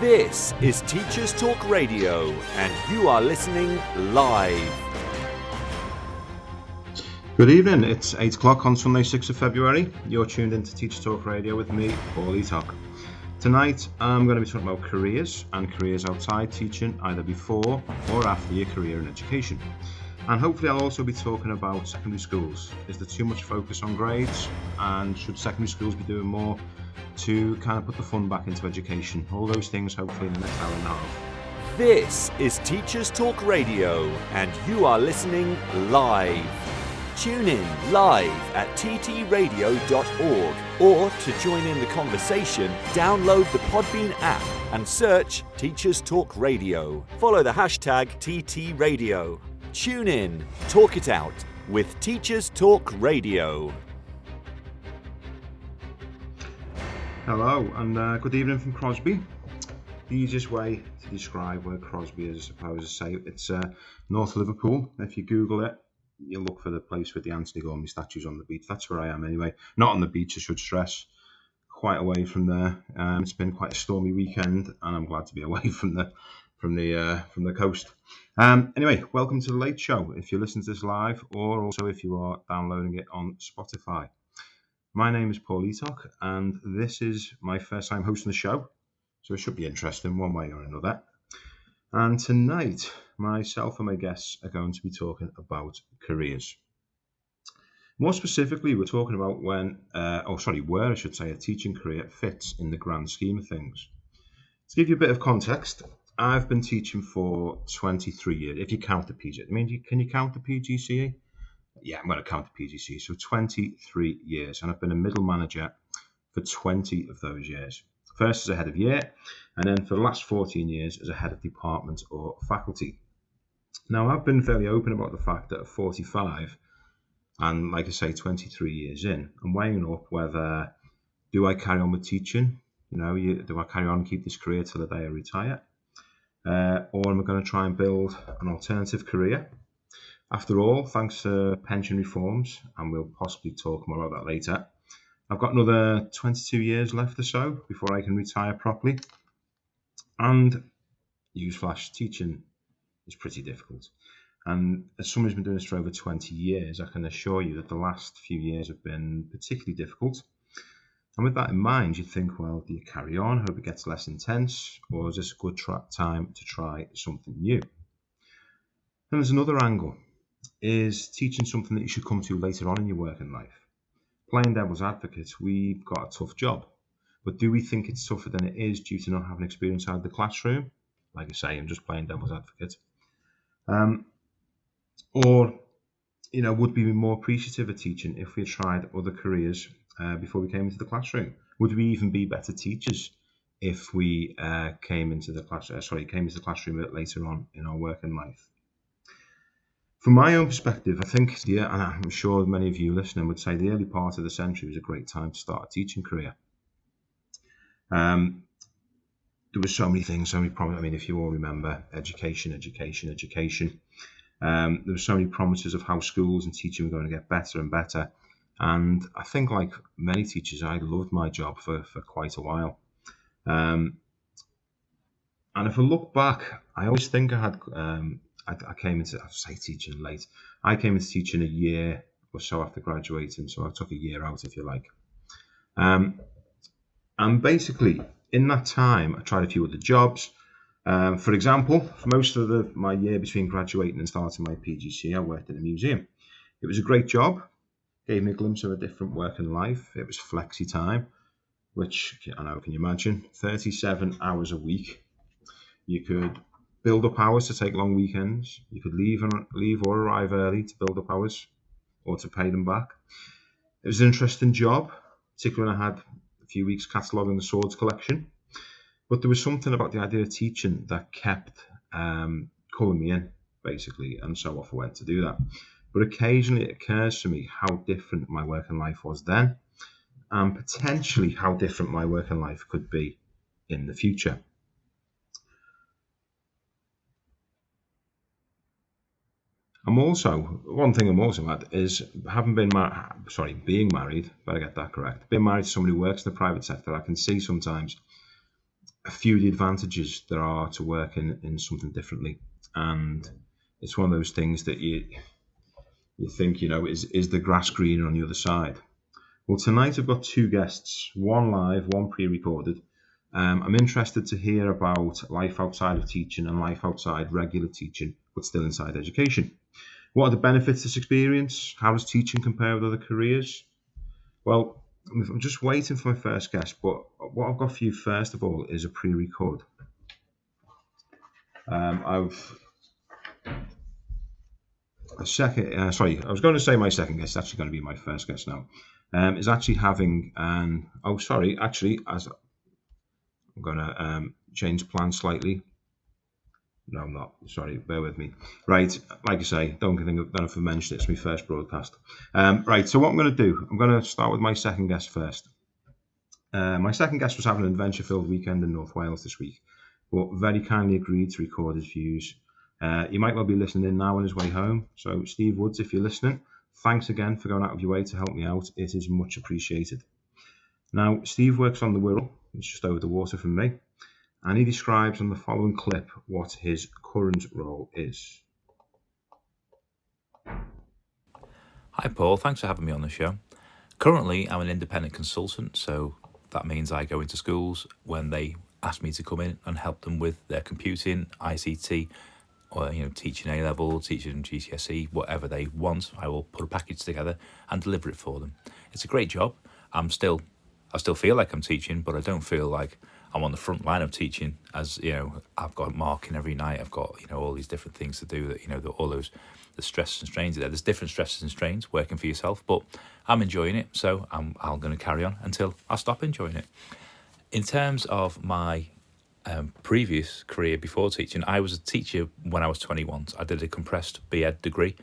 This is Teachers Talk Radio, and you are listening live. Good evening, it's 8 o'clock on Sunday, 6th of February. You're tuned into Teachers Talk Radio with me, Paul Eatock. Tonight, I'm going to be talking about careers and careers outside teaching, either before or after your career in education. And hopefully, I'll also be talking about secondary schools. Is there too much focus on grades? And should secondary schools be doing more to kind of put the fun back into education? All those things, hopefully, in the next hour and a half. This is Teachers Talk Radio, and you are listening live. Tune in live at ttradio.org or to join in the conversation, download the Podbean app and search Teachers Talk Radio. Follow the hashtag TTRadio. Tune in, talk it out with Teachers Talk Radio. Hello, and uh, good evening from Crosby. The easiest way to describe where Crosby is, I suppose, is say it's uh, North Liverpool. If you Google it, you look for the place with the Antony Gormley statues on the beach. That's where I am anyway. Not on the beach, I should stress. Quite away from there. Um, it's been quite a stormy weekend, and I'm glad to be away from the from the uh, from the coast. Um, anyway, welcome to the Late Show. If you listen to this live, or also if you are downloading it on Spotify. My name is Paul Eatock, and this is my first time hosting the show, so it should be interesting one way or another. And tonight, myself and my guests are going to be talking about careers. More specifically, we're talking about when, uh, oh, sorry, where I should say, a teaching career fits in the grand scheme of things. To give you a bit of context, I've been teaching for 23 years, if you count the PG. I mean, can you count the PGCE? Yeah, I'm going to count the PGCE. So 23 years, and I've been a middle manager for 20 of those years. First as a head of year, and then for the last 14 years as a head of department or faculty. Now, I've been fairly open about the fact that at 45, and like I say, 23 years in, I'm weighing up whether do I carry on with teaching? You know, you, do I carry on and keep this career till the day I retire? Uh, or am I going to try and build an alternative career? After all, thanks to pension reforms, and we'll possibly talk more about that later, I've got another 22 years left or so before I can retire properly. And newsflash, teaching is pretty difficult. And as someone who's been doing this for over 20 years, I can assure you that the last few years have been particularly difficult. And with that in mind, you think, well, do you carry on, hope it gets less intense, or is this a good time to try something new? Then there's another angle. Is teaching something that you should come to later on in your working life? Playing devil's advocate, we've got a tough job. But do we think it's tougher than it is due to not having experience out of the classroom? Like I say, I'm just playing devil's advocate. Um, or, you know, would we be more appreciative of teaching if we had tried other careers uh, before we came into the classroom? Would we even be better teachers if we uh, came into the class? Uh, sorry, came into the classroom later on in our working life? From my own perspective, I think the and I'm sure many of you listening would say the early part of the century was a great time to start a teaching career. Um, there were so many things, so many promises. I mean, if you all remember, education, education, education. Um, there were so many promises of how schools and teaching were going to get better and better. And I think, like many teachers, I loved my job for, for quite a while. Um, and if I look back, I always think I had, um, I, I, came into, I say teaching late, I came into teaching a year or so after graduating. So I took a year out, if you like. Um, and basically, in that time, I tried a few other jobs. Um, for example, for most of the, my year between graduating and starting my PGC, I worked in a museum. It was a great job, gave me a glimpse of a different working life. It was flexi time, which I know, can you imagine? 37 hours a week. You could build up hours to take long weekends. You could leave and leave or arrive early to build up hours or to pay them back. It was an interesting job, particularly when I had a few weeks cataloguing the swords collection. But there was something about the idea of teaching that kept um, calling me in, basically, and so off I went to do that. But occasionally it occurs to me how different my working life was then, and potentially how different my working life could be in the future. I'm also one thing I'm also at is having been mar- sorry being married. Better get that correct. Being married to somebody who works in the private sector, I can see sometimes a few of the advantages there are to working in something differently, and it's one of those things that you you think you know is is the grass greener on the other side. Well, tonight I've got two guests, one live, one pre-recorded. Um, I'm interested to hear about life outside of teaching and life outside regular teaching, but still inside education. What are the benefits of this experience? How does teaching compare with other careers? Well, I'm just waiting for my first guest, but what I've got for you first of all is a pre-record. Um, I've a second. Uh, sorry, I was going to say my second guest. Actually, going to be my first guest now. Um, is actually having an. Oh, sorry. Actually, as I'm going to um, change plans slightly. No, I'm not. Sorry, bear with me. Right, like I say, don't think don't know if I mentioned it. It's my first broadcast. Um, right, so what I'm going to do, I'm going to start with my second guest first. Uh, my second guest was having an adventure-filled weekend in North Wales this week, but very kindly agreed to record his views. Uh, you might well be listening in now on his way home. So, Steve Woods, if you're listening, thanks again for going out of your way to help me out. It is much appreciated. Now, Steve works on the Wirral, it's just over the water from me and he describes on the following clip what his current role is. Hi, Paul. Thanks for having me on the show. Currently, I'm an independent consultant, so that means I go into schools when they ask me to come in and help them with their computing, ICT, or you know, teaching A level, teaching GCSE, whatever they want. I will put a package together and deliver it for them. It's a great job. I'm still, I still feel like I'm teaching, but I don't feel like I'm on the front line of teaching as you know I've got marking every night. I've got you know all these different things to do that you know the, all those the stresses and strains there. There's different stresses and strains working for yourself but I'm enjoying it. So I'm, I'm going to carry on until I stop enjoying it. In terms of my um, previous career before teaching I was a teacher when I was 21 so I did a compressed B.Ed degree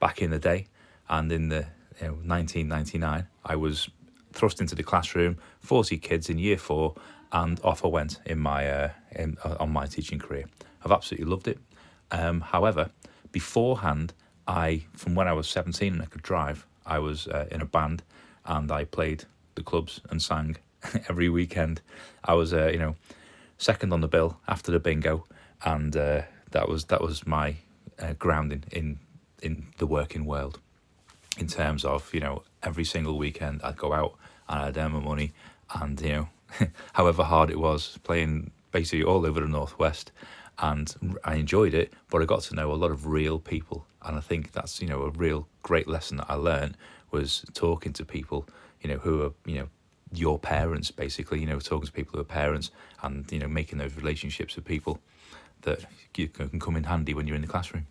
back in the day. And in the you know, 1999 I was thrust into the classroom 40 kids in year four and off I went in my uh, in, uh, on my teaching career. I've absolutely loved it. Um, however, beforehand, I from when I was 17 and I could drive, I was uh, in a band and I played the clubs and sang every weekend. I was uh, you know second on the bill after the bingo, and uh, that was that was my uh, grounding in in the working world. In terms of you know every single weekend I'd go out and I'd earn my money and you know however hard it was, playing basically all over the Northwest. And I enjoyed it, but I got to know a lot of real people. And I think that's, you know, a real great lesson that I learned was talking to people, you know, who are, you know, your parents basically, you know, talking to people who are parents and, you know, making those relationships with people that can come in handy when you're in the classroom.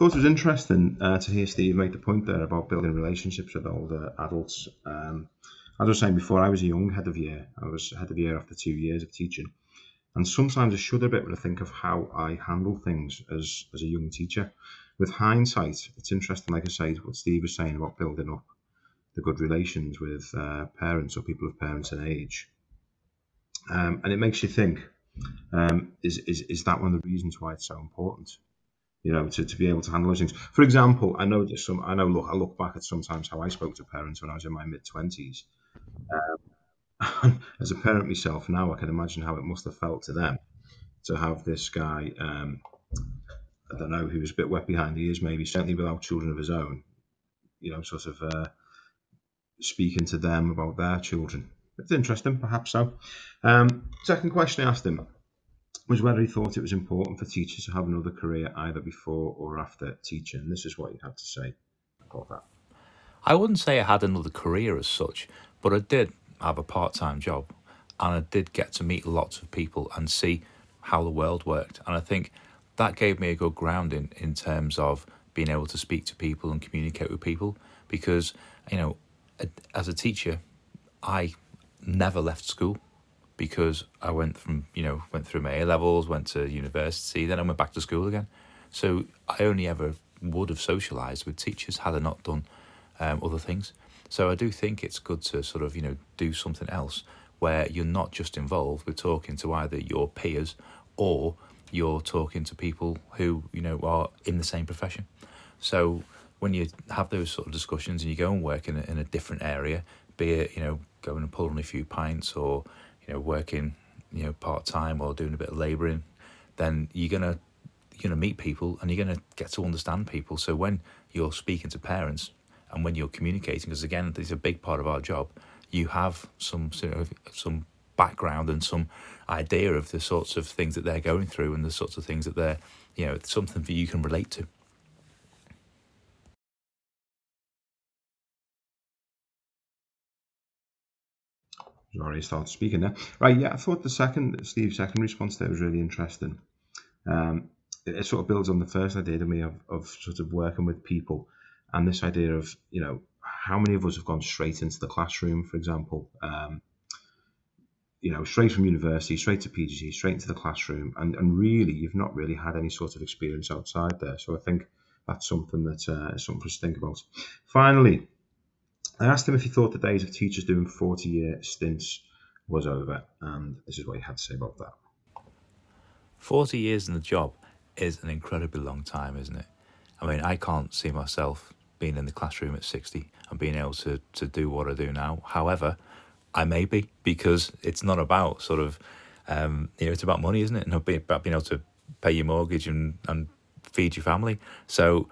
Thought it was interesting uh, to hear Steve make the point there about building relationships with older adults. Um, as I was saying before, I was a young head of year. I was head of year after two years of teaching. And sometimes I shudder a bit when I think of how I handle things as, as a young teacher. With hindsight, it's interesting, like I say, what Steve was saying about building up the good relations with uh, parents or people of parents and age. Um, and it makes you think, um, is, is, is that one of the reasons why it's so important? You know, to, to be able to handle those things. For example, I know that some, I know, look, I look back at sometimes how I spoke to parents when I was in my mid 20s. Um, as a parent myself now, I can imagine how it must have felt to them to have this guy, um, I don't know, who was a bit wet behind the ears, maybe, certainly without children of his own, you know, sort of uh, speaking to them about their children. It's interesting, perhaps so. Um, second question I asked him was whether he thought it was important for teachers to have another career either before or after teaching. This is what he had to say about that. I wouldn't say I had another career as such, but I did have a part time job and I did get to meet lots of people and see how the world worked. And I think that gave me a good grounding in terms of being able to speak to people and communicate with people because, you know, as a teacher, I never left school because I went from you know went through my A levels, went to university, then I went back to school again. So I only ever would have socialised with teachers had I not done um, other things. So I do think it's good to sort of you know do something else where you're not just involved with talking to either your peers or you're talking to people who you know are in the same profession. So when you have those sort of discussions and you go and work in a, in a different area, be it you know going and pulling a few pints or you know working you know part time or doing a bit of labouring, then you're gonna you're gonna meet people and you're gonna get to understand people. So when you're speaking to parents and when you're communicating, because again, this is a big part of our job, you have some sort of some background and some idea of the sorts of things that they're going through and the sorts of things that they're you know something that you can relate to. Sorry, started speaking there. Right, yeah, I thought the second Steve's second response there was really interesting. Um, it, it, sort of builds on the first idea to me of, of sort of working with people and this idea of you know how many of us have gone straight into the classroom, for example. Um, you know, straight from university, straight to PGC, straight into the classroom, and, and really, you've not really had any sort of experience outside there. So I think that's something that uh, is something for us to think about. Finally, I asked him if he thought the days of teachers doing 40 year stints was over, and this is what he had to say about that. 40 years in the job is an incredibly long time, isn't it? I mean, I can't see myself being in the classroom at 60 and being able to, to do what I do now. However, I may be because it's not about sort of, um, you know, it's about money, isn't it? And about being able to pay your mortgage and, and feed your family. So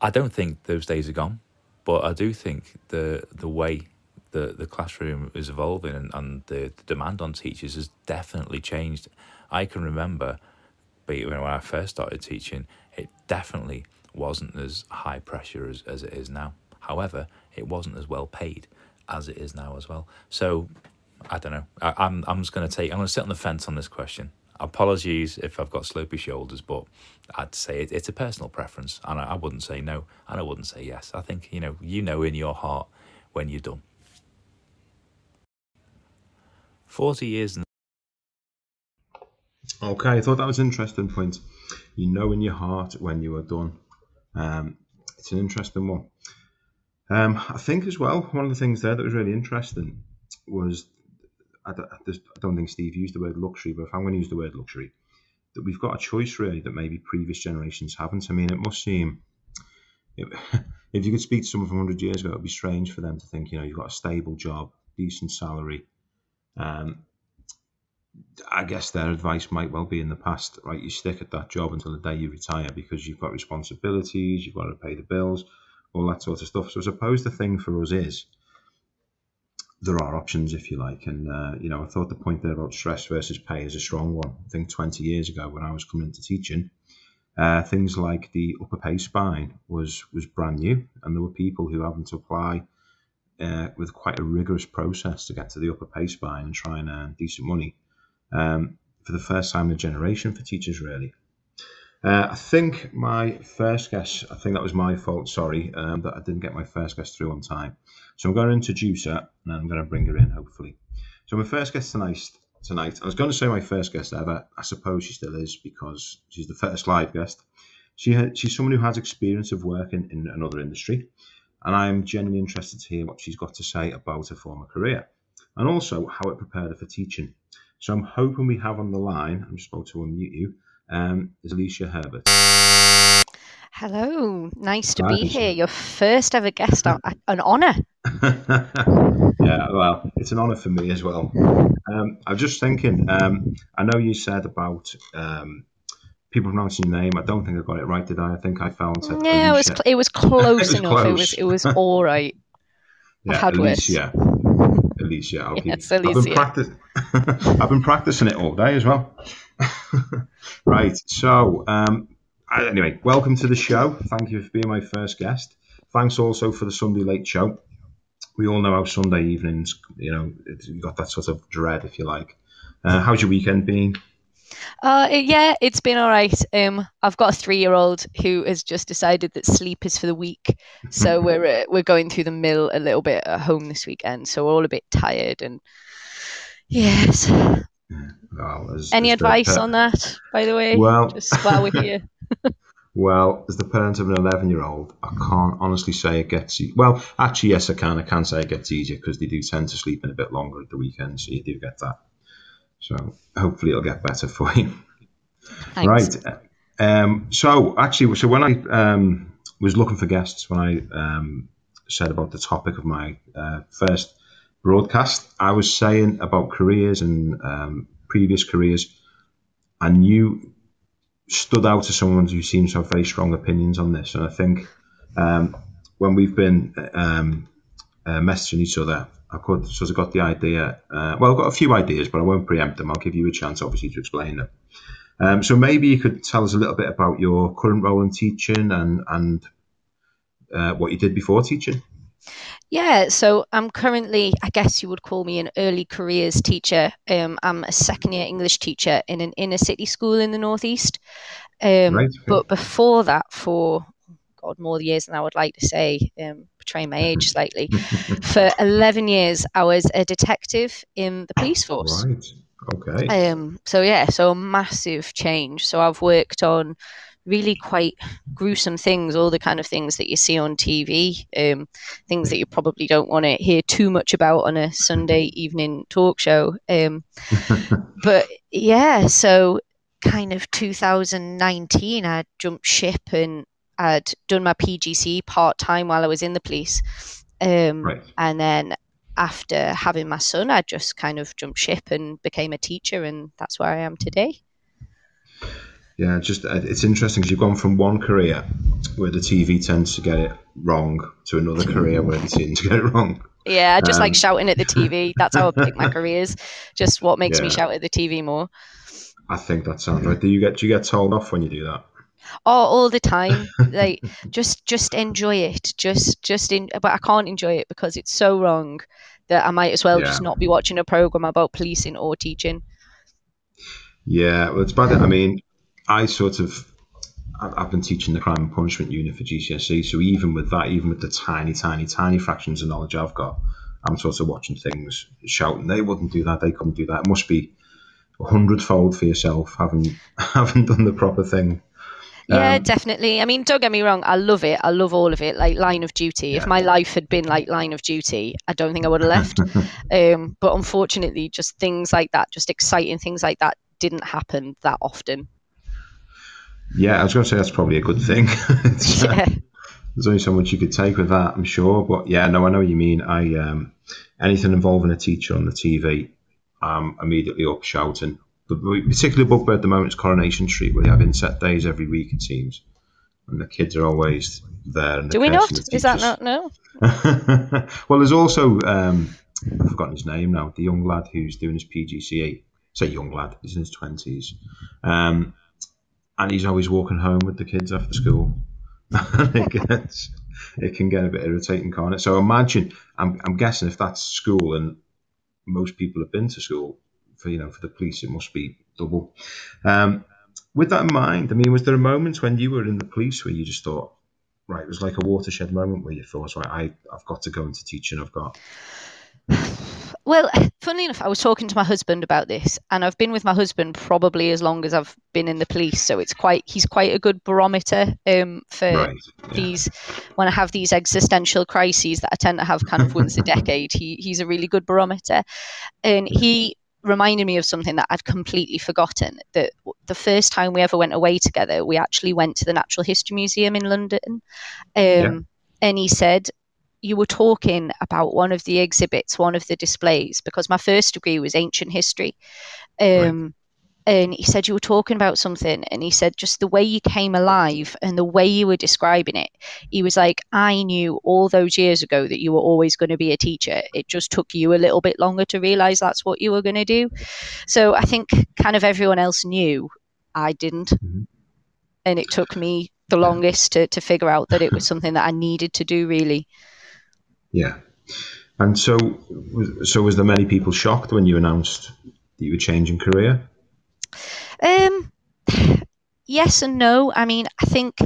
I don't think those days are gone. But I do think the the way the, the classroom is evolving and, and the, the demand on teachers has definitely changed. I can remember when I first started teaching, it definitely wasn't as high pressure as, as it is now. However, it wasn't as well paid as it is now as well. So I don't know. I, I'm I'm just to take. I'm going to sit on the fence on this question. Apologies if I've got slopey shoulders, but I'd say it, it's a personal preference, and I, I wouldn't say no, and I wouldn't say yes. I think you know, you know in your heart when you're done. Forty years. In- okay, I thought that was an interesting point. You know in your heart when you are done. Um, it's an interesting one. Um, I think as well, one of the things there that was really interesting was I don't, I don't think Steve used the word luxury, but if I'm going to use the word luxury, that we've got a choice really that maybe previous generations haven't. I mean, it must seem if, you could speak to someone from 100 years ago, it would be strange for them to think, you know, you've got a stable job, decent salary. Um, I guess their advice might well be in the past, right? You stick at that job until the day you retire because you've got responsibilities, you've got to pay the bills, all that sort of stuff. So I suppose the thing for us is there are options, if you like. And, uh, you know, I thought the point there about stress versus pay is a strong one. I think 20 years ago when I was coming into teaching, uh, things like the upper pay spine was, was brand new. And there were people who having to apply uh, with quite a rigorous process to get to the upper pay spine and try and earn decent money um, for the first time in a generation for teachers, really. Uh, I think my first guest, I think that was my fault, sorry, um, that I didn't get my first guest through on time. So I'm going to introduce her and I'm going to bring her in, hopefully. So my first guest tonight, tonight, I was going to say my first guest ever. I suppose she still is because she's the first live guest. She she's someone who has experience of working in another industry, and I'm genuinely interested to hear what she's got to say about her former career and also how it prepared her for teaching. So I'm hoping we have on the line, I'm just about to unmute you, um, is Alicia Herbert. Hello, nice to Hi, be Alicia. here. Your first ever guest, an honour. yeah, well, it's an honour for me as well. Um, I was just thinking, um, I know you said about um, people pronouncing your name. I don't think I got it right, did I? I think I found it. Yeah, it was, cl- it was close it was enough. Close. It was it was all right. yeah, Alicia. Alicia. I'll yes. Alicia. I've been, practice... I've been practicing it all day as well. right. So, um, anyway, welcome to the show. Thank you for being my first guest. Thanks also for the Sunday late show. We all know how Sunday evenings, you know, you got that sort of dread, if you like. Uh, how's your weekend been? Uh, yeah, it's been all right. Um, I've got a three-year-old who has just decided that sleep is for the weak, so we're uh, we're going through the mill a little bit at home this weekend. So we're all a bit tired, and yes. Well, as, Any as advice on that, by the way? Well, just while we're here. well, as the parent of an 11 year old, I can't honestly say it gets e- well. Actually, yes, I can. I can say it gets easier because they do tend to sleep in a bit longer at the weekend, so you do get that. So hopefully it'll get better for you. Thanks. Right. Um, so actually, so when I um, was looking for guests when I um, said about the topic of my uh, first broadcast. I was saying about careers and um, previous careers, and you stood out as someone who seems to have very strong opinions on this. And I think um, when we've been um, uh, messaging each other, I could sort of got the idea. Uh, well, I've got a few ideas, but I won't preempt them. I'll give you a chance, obviously, to explain them. Um, so maybe you could tell us a little bit about your current role in teaching and and uh, what you did before teaching. Yeah, so I'm currently, I guess you would call me an early careers teacher. Um, I'm a second year English teacher in an inner city school in the Northeast. Um, right, But before that, for God, more years than I would like to say, um, betraying my age slightly, for 11 years, I was a detective in the police force. Right. Okay. Um, so yeah, so a massive change. So I've worked on really quite gruesome things, all the kind of things that you see on TV, um, things that you probably don't want to hear too much about on a Sunday evening talk show. Um, but yeah, so kind of 2019, I jumped ship and I'd done my PGC part time while I was in the police. Um, right. And then after having my son, I just kind of jumped ship and became a teacher, and that's where I am today. Yeah, just uh, it's interesting because you've gone from one career where the TV tends to get it wrong to another career where they seem to get it wrong. Yeah, just um, like shouting at the TV. That's how I pick my careers. Just what makes yeah. me shout at the TV more. I think that sounds right. Do you get do you get told off when you do that? Oh, all the time. like just just enjoy it. Just just in but I can't enjoy it because it's so wrong that I might as well yeah. just not be watching a program about policing or teaching. Yeah, well, it's bad. I mean, I sort of I've been teaching the crime and punishment unit for GCSE, so even with that, even with the tiny, tiny, tiny fractions of knowledge I've got, I'm sort of watching things shouting, they wouldn't do that, they couldn't do that. It must be a hundredfold for yourself having having done the proper thing. Yeah, um, definitely. I mean, don't get me wrong. I love it. I love all of it. Like Line of Duty. Yeah. If my life had been like Line of Duty, I don't think I would have left. um, but unfortunately, just things like that, just exciting things like that, didn't happen that often. Yeah, I was going to say that's probably a good thing. yeah. Uh, there's only so much you could take with that, I'm sure. But yeah, no, I know what you mean. I um, anything involving a teacher on the TV, I'm immediately up shouting. The particular book at the moment is Coronation Street, where they have inset days every week, it seems, and the kids are always there. Do we not? Is that not no? well, there's also um, I've forgotten his name now. The young lad who's doing his PGCE. Say young lad, he's in his twenties. Um, and he's always walking home with the kids after school. it gets it can get a bit irritating, can't it? So imagine, I'm, I'm guessing if that's school and most people have been to school for you know for the police, it must be double. Um, with that in mind, I mean, was there a moment when you were in the police where you just thought, right, it was like a watershed moment where you thought, right, I I've got to go into teaching. I've got well, funnily enough, I was talking to my husband about this, and I've been with my husband probably as long as I've been in the police. So it's quite he's quite a good barometer um, for right, yeah. these when I have these existential crises that I tend to have kind of once a decade. He he's a really good barometer, and he reminded me of something that I'd completely forgotten. That the first time we ever went away together, we actually went to the Natural History Museum in London. Um, yeah. And he said, you were talking about one of the exhibits, one of the displays, because my first degree was ancient history. Um, right. And he said you were talking about something, and he said just the way you came alive and the way you were describing it. He was like, I knew all those years ago that you were always going to be a teacher. It just took you a little bit longer to realize that's what you were going to do. So I think kind of everyone else knew, I didn't. Mm-hmm. And it took me the longest to, to figure out that it was something that I needed to do, really. Yeah. And so, so was there many people shocked when you announced that you were changing career? Um, yes and no. I mean, I think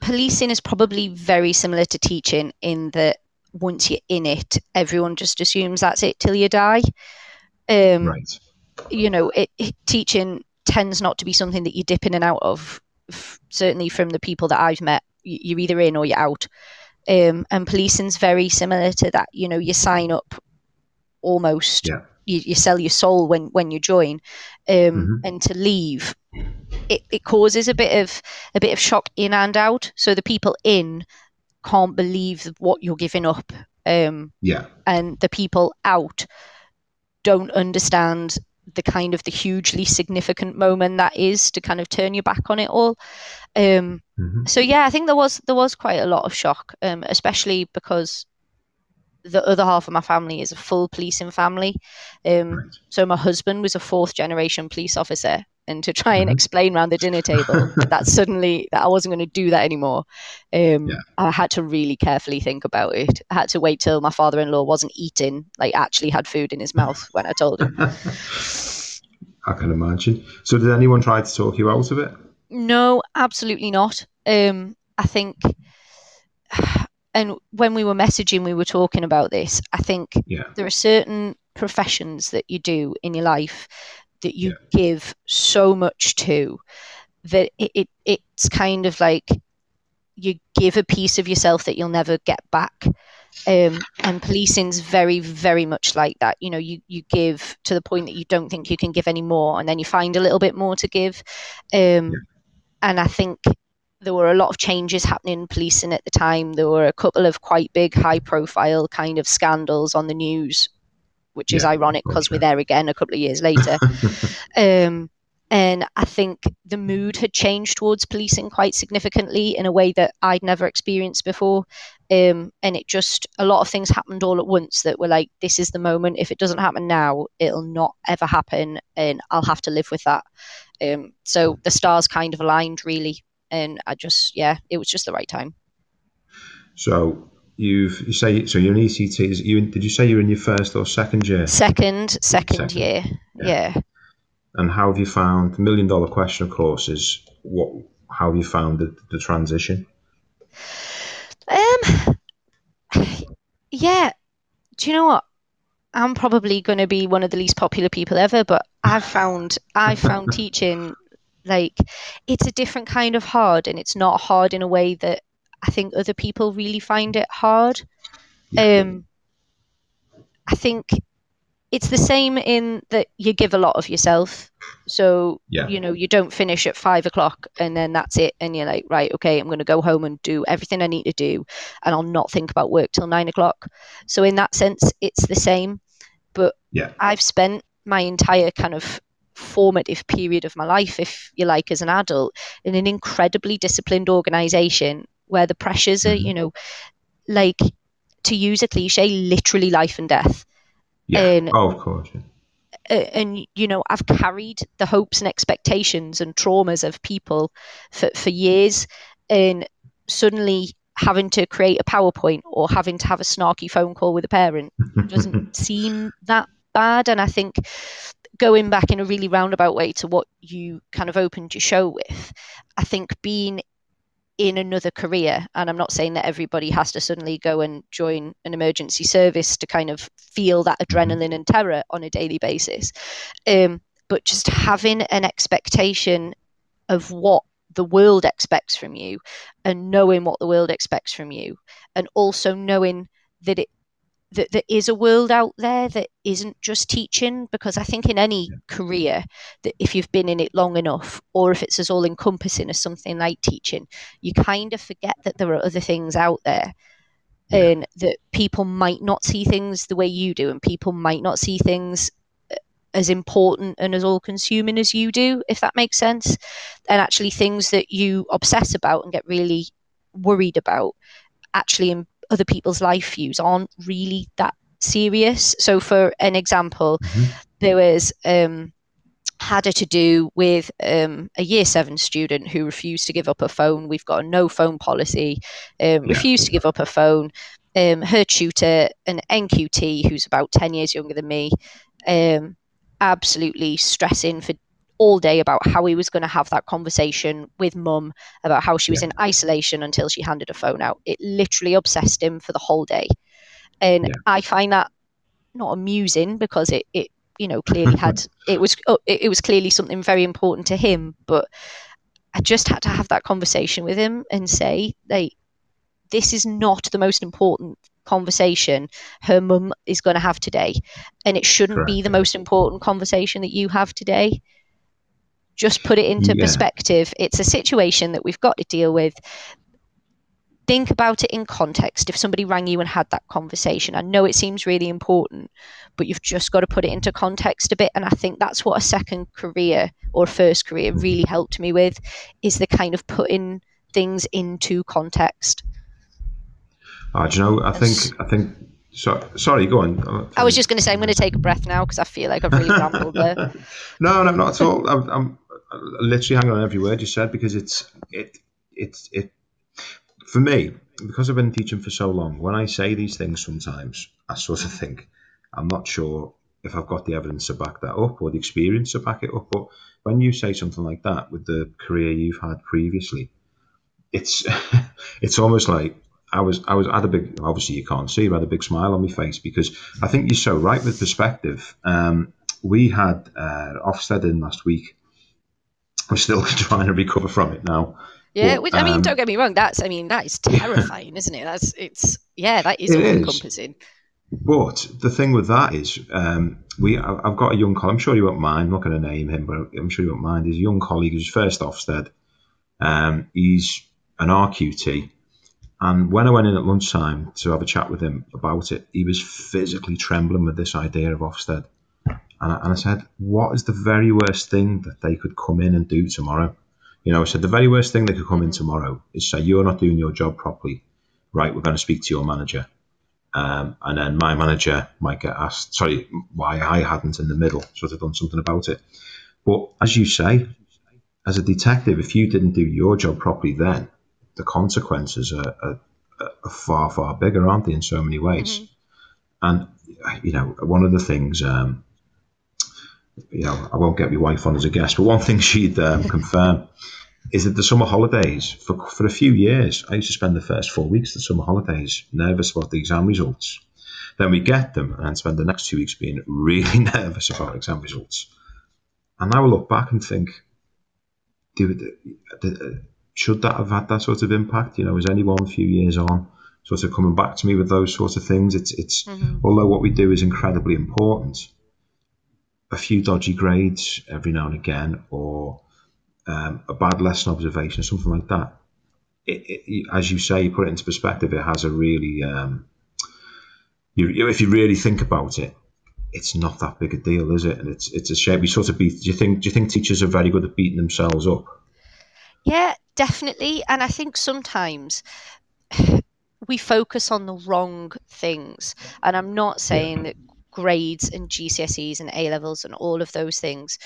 policing is probably very similar to teaching in that once you're in it, everyone just assumes that's it till you die. Um, right. You know, it, it, teaching tends not to be something that you dip in and out of. F- certainly, from the people that I've met, you're either in or you're out. Um, and policing's very similar to that. You know, you sign up almost. Yeah. You, you sell your soul when when you join, um, mm-hmm. and to leave, it, it causes a bit of a bit of shock in and out. So the people in can't believe what you're giving up, um, Yeah. and the people out don't understand the kind of the hugely significant moment that is to kind of turn your back on it all. Um, hmm so yeah, I think there was there was quite a lot of shock, um, especially because the other half of my family is a full policing family. Um, Right. so my husband was a fourth generation police officer, and to try and Mhm. explain around the dinner table that suddenly that I wasn't going to do that anymore, um, Yeah. I had to really carefully think about it. I had to wait till my father-in-law wasn't eating, like actually had food in his mouth when I told him. I can imagine. So, did anyone try to talk you out of it? No, absolutely not. Um, I think, and when we were messaging, we were talking about this. I think Yeah. there are certain professions that you do in your life that you give so much to that it, it it's kind of like you give a piece of yourself that you'll never get back. Um, and policing's very, very much like that. You know, you, you give to the point that you don't think you can give any more, and then you find a little bit more to give. Um, And I think there were a lot of changes happening in policing at the time. There were a couple of quite big, high profile kind of scandals on the news, which is Yeah, ironic because we're there again a couple of years later. um, and I think the mood had changed towards policing quite significantly in a way that I'd never experienced before. Um, and it just, a lot of things happened all at once that were like, this is the moment. If it doesn't happen now, it'll not ever happen. And I'll have to live with that. Um, so the stars kind of aligned really. And I just, yeah, it was just the right time. So, you've you say so you're an ECT. Is you? Did you say you're in your first or second year? Second, second, Second. year. Yeah. yeah. And how have you found the million dollar question? Of course, is what? How have you found the, the transition? Um, yeah. Do you know what? I'm probably going to be one of the least popular people ever, but I've found I've found teaching like it's a different kind of hard, and it's not hard in a way that I think other people really find it hard. Um, I think it's the same in that you give a lot of yourself. So Yeah. you know you don't finish at five o'clock and then that's it, and you're like, right, okay, I'm going to go home and do everything I need to do, and I'll not think about work till nine o'clock. So in that sense, it's the same. But Yeah. I've spent my entire kind of formative period of my life, if you like, as an adult, in an incredibly disciplined organization where the pressures are, Mhm. you know, like to use a cliche, literally life and death. Yeah. And- oh, of course. Yeah. And you know, I've carried the hopes and expectations and traumas of people for, for years, and suddenly having to create a PowerPoint or having to have a snarky phone call with a parent doesn't seem that bad. And I think going back in a really roundabout way to what you kind of opened your show with, I think being in another career, and I'm not saying that everybody has to suddenly go and join an emergency service to kind of feel that adrenaline and terror on a daily basis, um, but just having an expectation of what the world expects from you and knowing what the world expects from you and also knowing that it that there is a world out there that isn't just teaching because i think in any career that if you've been in it long enough or if it's as all encompassing as something like teaching you kind of forget that there are other things out there. Yeah. and that people might not see things the way you do and people might not see things uh, as important and as all consuming as you do if that makes sense. And actually things that you obsess about and get really worried about actually in other people's life views aren't really that serious so for an example Mhm. there was um had it to do with um, a year seven student who refused to give up a phone. We've got a no phone policy, um, Yeah. refused to give up a phone. Um, her tutor, an NQT who's about 10 years younger than me, um, absolutely stressing for all day about how he was going to have that conversation with mum about how she was in isolation until she handed her phone out. It literally obsessed him for the whole day. And Yeah. I find that not amusing because it, it you know clearly had it was oh, it, it was clearly something very important to him but i just had to have that conversation with him and say like this is not the most important conversation her mum is going to have today and it shouldn't be the most important conversation that you have today just put it into Yeah. perspective. It's a situation that we've got to deal with. Think about it in context. If somebody rang you and had that conversation, I know it seems really important, but you've just got to put it into context a bit. And I think that's what a second career or first career really helped me with is the kind of putting things into context. Ah, do you know? I think I think. So, sorry, go on. I was just going to say, I'm going to take a breath now because I feel like I've really rambled there. No, no, not at all. I'm, I'm literally hanging on every word you said because it's it it's it for me because I've been teaching for so long. When I say these things, sometimes I sort of think I'm not sure if I've got the evidence to back that up or the experience to back it up. But when you say something like that with the career you've had previously, it's it's almost like I was I was had a big obviously you can't see but I had a big smile on my face because I think you're so right with perspective. Um, we had uh, Ofsted in last week. I'm still trying to recover from it now. Yeah, which, I mean, um, don't get me wrong. That's, I mean, that is terrifying, isn't it? That's, it's, yeah, that is all encompassing. But the thing with that is, um, we I've got a young colleague. I'm sure you won't mind. I'm not going to name him, but I'm sure you won't mind. His young colleague who's first Ofsted. Um, he's an RQT, and when I went in at lunchtime to have a chat with him about it, he was physically trembling with this idea of Ofsted. And I, and I said, "What is the very worst thing that they could come in and do tomorrow?" You know, I said the very worst thing they could come in tomorrow is say you're not doing your job properly. Right, we're going to speak to your manager. Um, and then my manager might get asked, sorry, why I hadn't in the middle, sort of done something about it. But as you say, as a detective, if you didn't do your job properly, then the consequences are, are, are far, far bigger, aren't they, in so many ways? And, you know, one of the things, um, you know, I won't get my wife on as a guest, but one thing she'd um, confirm is that the summer holidays, for, for a few years, I used to spend the first four weeks of the summer holidays nervous about the exam results. Then we get them and spend the next two weeks being really nervous about exam results. And now I look back and think, should that have had that sort of impact? You know, is anyone a few years on sort of coming back to me with those sorts of things? It's, it's although what we do is incredibly important, a few dodgy grades every now and again, or um, a bad lesson observation, something like that. It, it, as you say, you put it into perspective. It has a really, um, you, if you really think about it, it's not that big a deal, is it? And it's it's a shame. We sort of beat. Do you think? Do you think teachers are very good at beating themselves up? Yeah, definitely. And I think sometimes we focus on the wrong things. And I'm not saying that grades and GCSEs and A levels and all of those things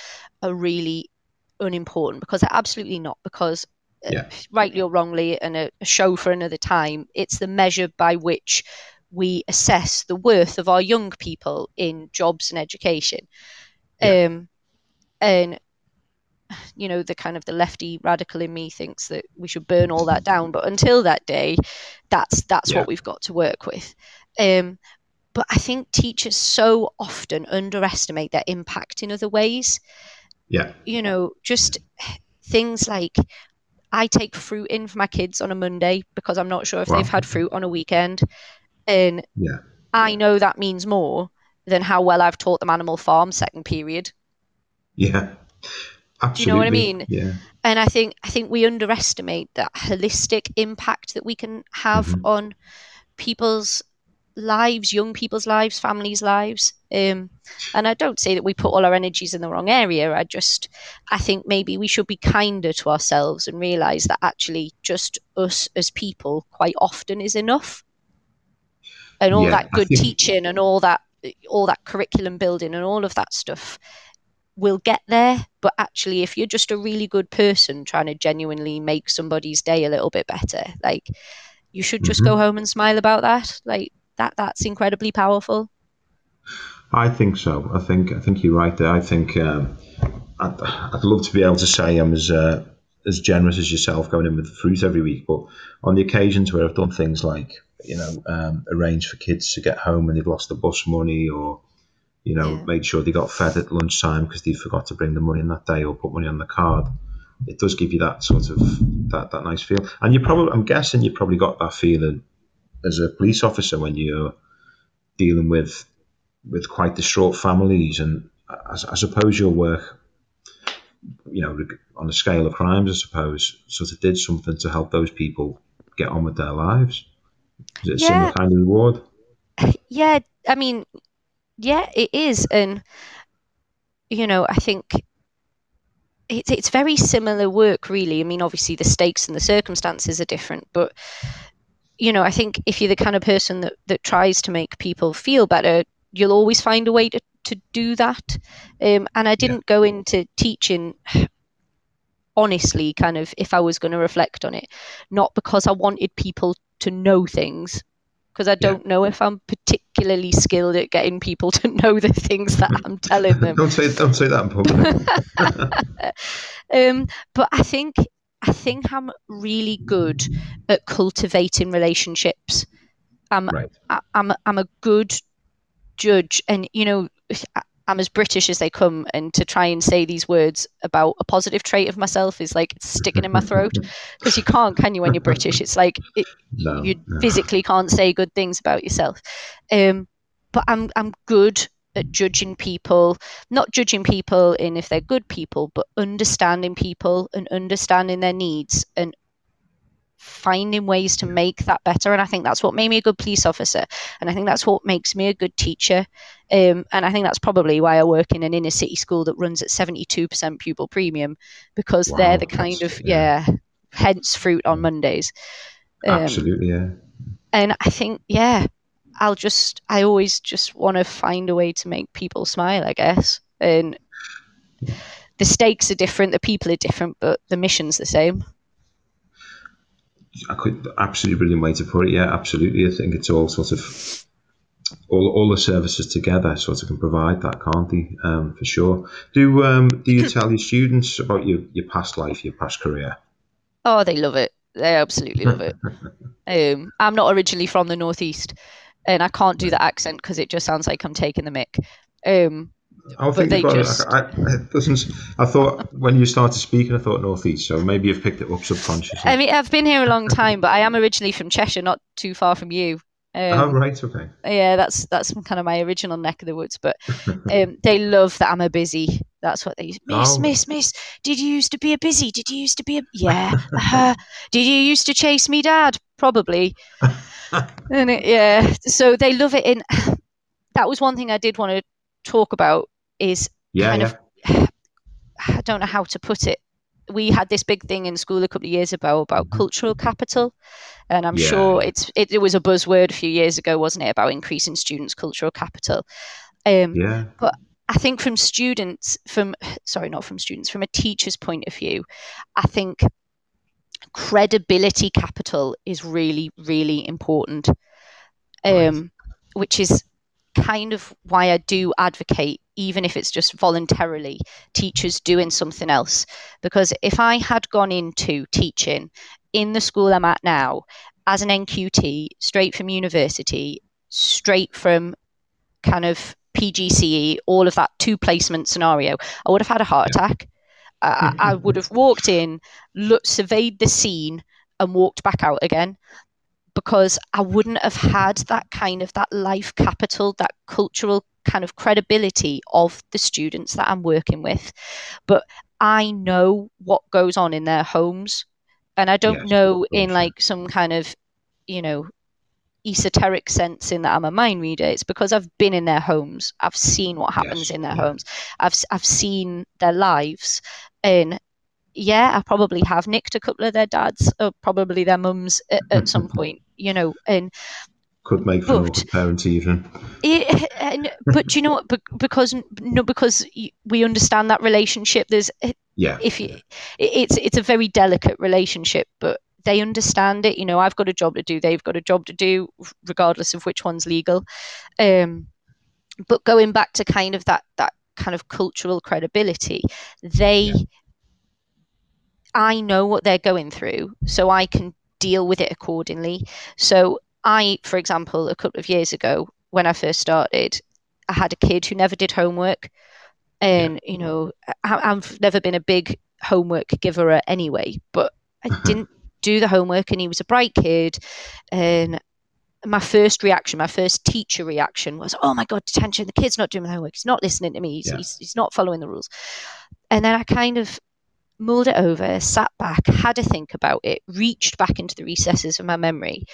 are really unimportant because they're absolutely not. Because uh, Yeah. rightly or wrongly, and a, a show for another time, it's the measure by which we assess the worth of our young people in jobs and education. Yeah. Um, and you know the kind of the lefty radical in me thinks that we should burn all that down but until that day that's that's Yeah. what we've got to work with um, but i think teachers so often underestimate their impact in other ways Yeah, you know just things like i take fruit in for my kids on a monday because i'm not sure if Wow. they've had fruit on a weekend and yeah, i know that means more than how well i've taught them animal farm second period yeah. Absolutely. Do you know what I mean? Yeah, and I think I think we underestimate that holistic impact that we can have Mhm. on people's lives, young people's lives, families' lives. Um, and I don't say that we put all our energies in the wrong area. I just I think maybe we should be kinder to ourselves and realize that actually just us as people quite often is enough. And all Yeah, that good think- teaching and all that all that curriculum building and all of that stuff will get there. But actually, if you're just a really good person trying to genuinely make somebody's day a little bit better, like you should just Mhm. go home and smile about that. Like that, that's incredibly powerful. I think so. I think I think you're right there. I think um, I'd, I'd love to be able to say I'm as uh, as generous as yourself going in with the fruit every week, but on the occasions where I've done things like you know um, arrange for kids to get home when they've lost the bus money, or you know Yeah. made sure they got fed at lunchtime because they forgot to bring the money in that day or put money on the card. It does give you that sort of that, that nice feel, and you probably I'm guessing you probably got that feeling as a police officer when you're dealing with with quite distraught families and I, I suppose your work you know, on a scale of crimes, I suppose, sort of did something to help those people get on with their lives. Is it a Yeah. similar kind of reward? Yeah, I mean, yeah, it is, and you know, I think it's it's very similar work, really. I mean, obviously the stakes and the circumstances are different, but you know, I think if you're the kind of person that that tries to make people feel better, you'll always find a way to to do that. Um, and I didn't go into teaching honestly, kind of, if I was going to reflect on it, not because I wanted people to know things, because I don't know if I'm particularly skilled at getting people to know the things that I'm telling them. Don't say don't say that in public. um, but I think I think I'm really good at cultivating relationships. I'm Right. I, I'm I'm a good judge, and you know I'm as British as they come. And to try and say these words about a positive trait of myself is like sticking in my throat because you can't, can you? When you're British, it's like it, No, you no. physically can't say good things about yourself. Um, but I'm I'm good at judging people, not judging people in if they're good people, but understanding people and understanding their needs and finding ways to make that better. And I think that's what made me a good police officer, and I think that's what makes me a good teacher. Um, and I think that's probably why I work in an inner city school that runs at 72% pupil premium because Wow, they're the kind of yeah, hence fruit on Mondays. Um, Absolutely, yeah. and I think, yeah, I'll just, I always just want to find a way to make people smile, I guess. And the stakes are different, the people are different, but the mission's the same. I could absolutely brilliant way to put it. Yeah, absolutely. I think it's all sort of all, all the services together sort of can provide that, can't they? Um, for sure. Do um, do you tell your students about your, your past life, your past career? Oh, they love it. They absolutely love it. Um, I'm not originally from the Northeast, and I can't do that accent because it just sounds like I'm taking the mic. Um, I think they just- I, I. I thought when you started speaking, I thought northeast. So maybe you've picked it up subconsciously. I mean, I've been here a long time, but I am originally from Cheshire, not too far from you. Um, oh right, okay. yeah that's that's kind of my original neck of the woods but um, they love that i'm a busy that's what they use miss Oh. miss miss did you used to be a busy did you used to be a yeah uh, did you used to chase me dad probably and it, yeah so they love it In that was one thing i did want to talk about is Yeah, kind yeah. of I don't know how to put it. We had this big thing in school a couple of years ago about cultural capital, and I'm Yeah. sure it's it, it was a buzzword a few years ago, wasn't it, about increasing students' cultural capital. Um, yeah. I think from students, from sorry, not from students, from a teacher's point of view, I think credibility capital is really, really important. Um, which is kind of why I do advocate, even if it's just voluntarily, teachers doing something else. Because if I had gone into teaching in the school I'm at now as an NQT, straight from university, straight from kind of PGCE, all of that two placement scenario, I would have had a heart attack. I, mm-hmm. I would have walked in, looked, surveyed the scene, and walked back out again because I wouldn't have had that kind of that life capital, that cultural kind of credibility of the students that I'm working with. But I know what goes on in their homes, and I don't Yes, know in like some kind of, you know, esoteric sense in that I'm a mind reader. It's because I've been in their homes. I've seen what happens Yes, in their yeah. homes. I've I've seen their lives, and yeah, I probably have nicked a couple of their dads or probably their mums at, at some mm-hmm. point. You know, and Could make for But- awkward parent evening. it, and, but do you know what? Bec- Because no, because we understand that relationship. There's eh, Yeah. if you, it- it's it's a very delicate relationship, but they understand it. You know, I've got a job to do. They've got a job to do, regardless of which one's legal. Um, but going back to kind of that that kind of cultural credibility, they, Yeah. I know what they're going through, so I can deal with it accordingly. So I, for example, a couple of years ago when I first started, I had a kid who never did homework, and you know, I, I've never been a big homework giver anyway, but I didn't do the homework, and he was a bright kid, and my first reaction, my first teacher reaction was, "Oh my god, detention! The kid's not doing the homework. He's not listening to me. He's, Yeah. he's, he's not following the rules." And then I kind of mulled it over, sat back, had a think about it, reached back into the recesses of my memory,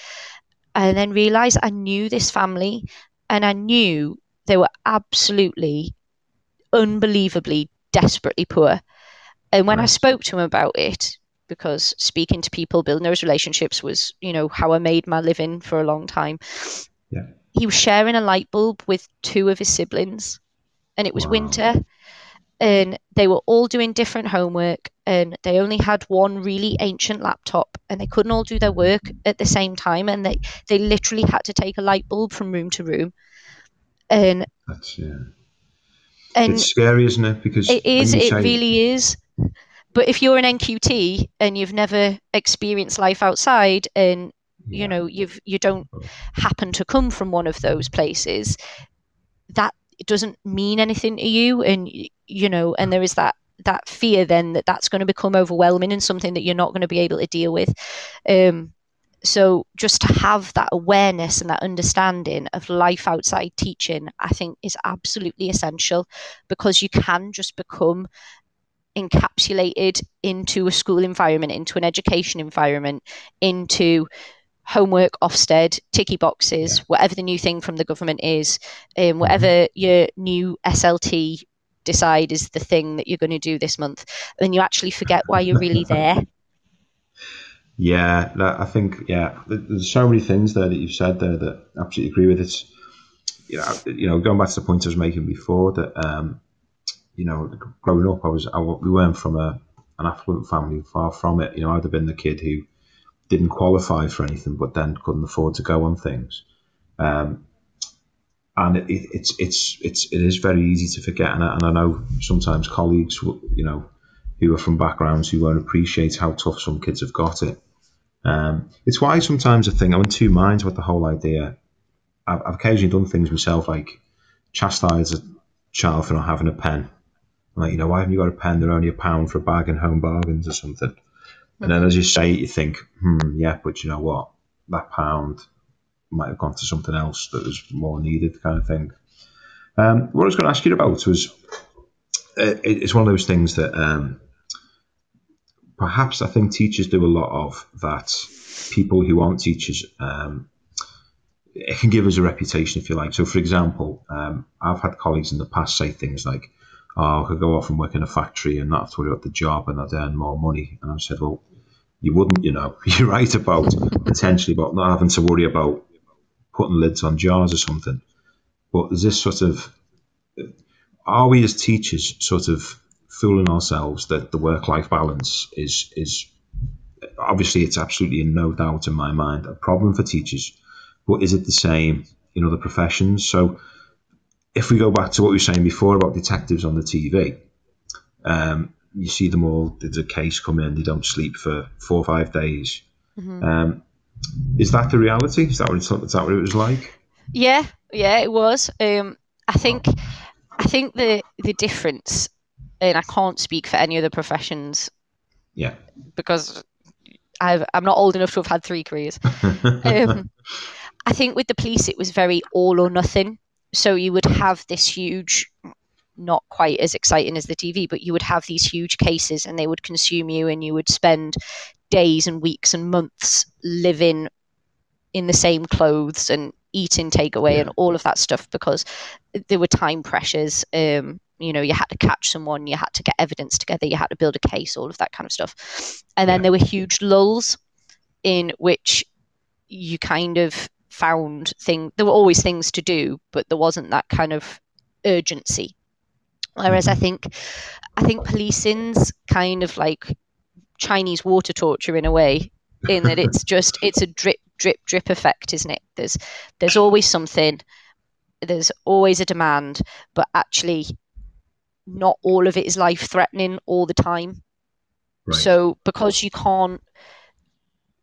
and then realized I knew this family and I knew they were absolutely, unbelievably, desperately poor. And when I spoke to him about it, because speaking to people, building those relationships was, you know, how I made my living for a long time. Yeah. He was sharing a light bulb with two of his siblings, and it was Wow. winter, and they were all doing different homework, and they only had one really ancient laptop, and they couldn't all do their work at the same time, and they they literally had to take a light bulb from room to room, and That's yeah. and it's scary, isn't it? Because it is. It say- really is. But if you're an NQT and you've never experienced life outside, and Yeah. you know you've you don't happen to come from one of those places, that doesn't mean anything to you, and you know, and there is that that fear then that that's going to become overwhelming and something that you're not going to be able to deal with. Um, so just to have that awareness and that understanding of life outside teaching, I think is absolutely essential because you can just become encapsulated into a school environment, into an education environment, into homework, Ofsted, ticky boxes, Yeah. whatever the new thing from the government is, um, whatever your new SLT decide is the thing that you're going to do this month, then you actually forget why you're really there. Yeah, that- I think yeah. There's so many things there that you've said there that I absolutely agree with. It's you know, you know, going back to the point I was making before that um, you know, growing up, I was I, we weren't from a an affluent family, far from it. You know, I'd have been the kid who didn't qualify for anything, but then couldn't afford to go on things. Um, and it, it, it's it's it's it is very easy to forget, and I, and I know sometimes colleagues, you know, who are from backgrounds who won't appreciate how tough some kids have got it. Um, it's why sometimes I think I'm in two minds with the whole idea. I've, I've occasionally done things myself, like chastise a child for not having a pen. Like, you know, why haven't you got a pen? They're only a pound for a bag in home bargains or something. And then as you say it, you think, hmm, yeah, but you know what? That pound might have gone to something else that was more needed, kind of thing. Um, what I was going to ask you about was uh, it- it's one of those things that um, perhaps I think teachers do a lot of that people who aren't teachers um, it can give us a reputation, if you like. So, for example, um, I've had colleagues in the past say things like, "Oh, I could go off and work in a factory and not have to worry about the job and I'd earn more money." And I've said, "Well, you wouldn't, you know. You're right about potentially about not having to worry about putting lids on jars or something." But there's this sort of are we as teachers sort of fooling ourselves that the work-life balance is is obviously it's absolutely no doubt in my mind a problem for teachers but is it the same in other professions so if we go back to what we were saying before about detectives on the tv um, you see them all there's a case come in they don't sleep for four or five days Mhm. um, is that the reality is that what, it's, is that what it was like Yeah, yeah, it was. Um, I think, I think the the difference, and I can't speak for any other professions yeah because I've, I'm not old enough to have had three careers. Um, I think with the police, it was very all or nothing. So you would have this huge, not quite as exciting as the TV, but you would have these huge cases and they would consume you, and you would spend days and weeks and months living in the same clothes and eating takeaway Yeah. and all of that stuff because there were time pressures. Um, you know, you had to catch someone, you had to get evidence together, you had to build a case, all of that kind of stuff. And then Yeah. there were huge lulls in which you kind of found thing there were always things to do, but there wasn't that kind of urgency. Whereas I mm-hmm. think I think policing's kind of like Chinese water torture in a way, in that it's just it's a drip drip drip effect, isn't it? There's there's always something, there's always a demand, but actually not all of it is life threatening all the time. right So because you can't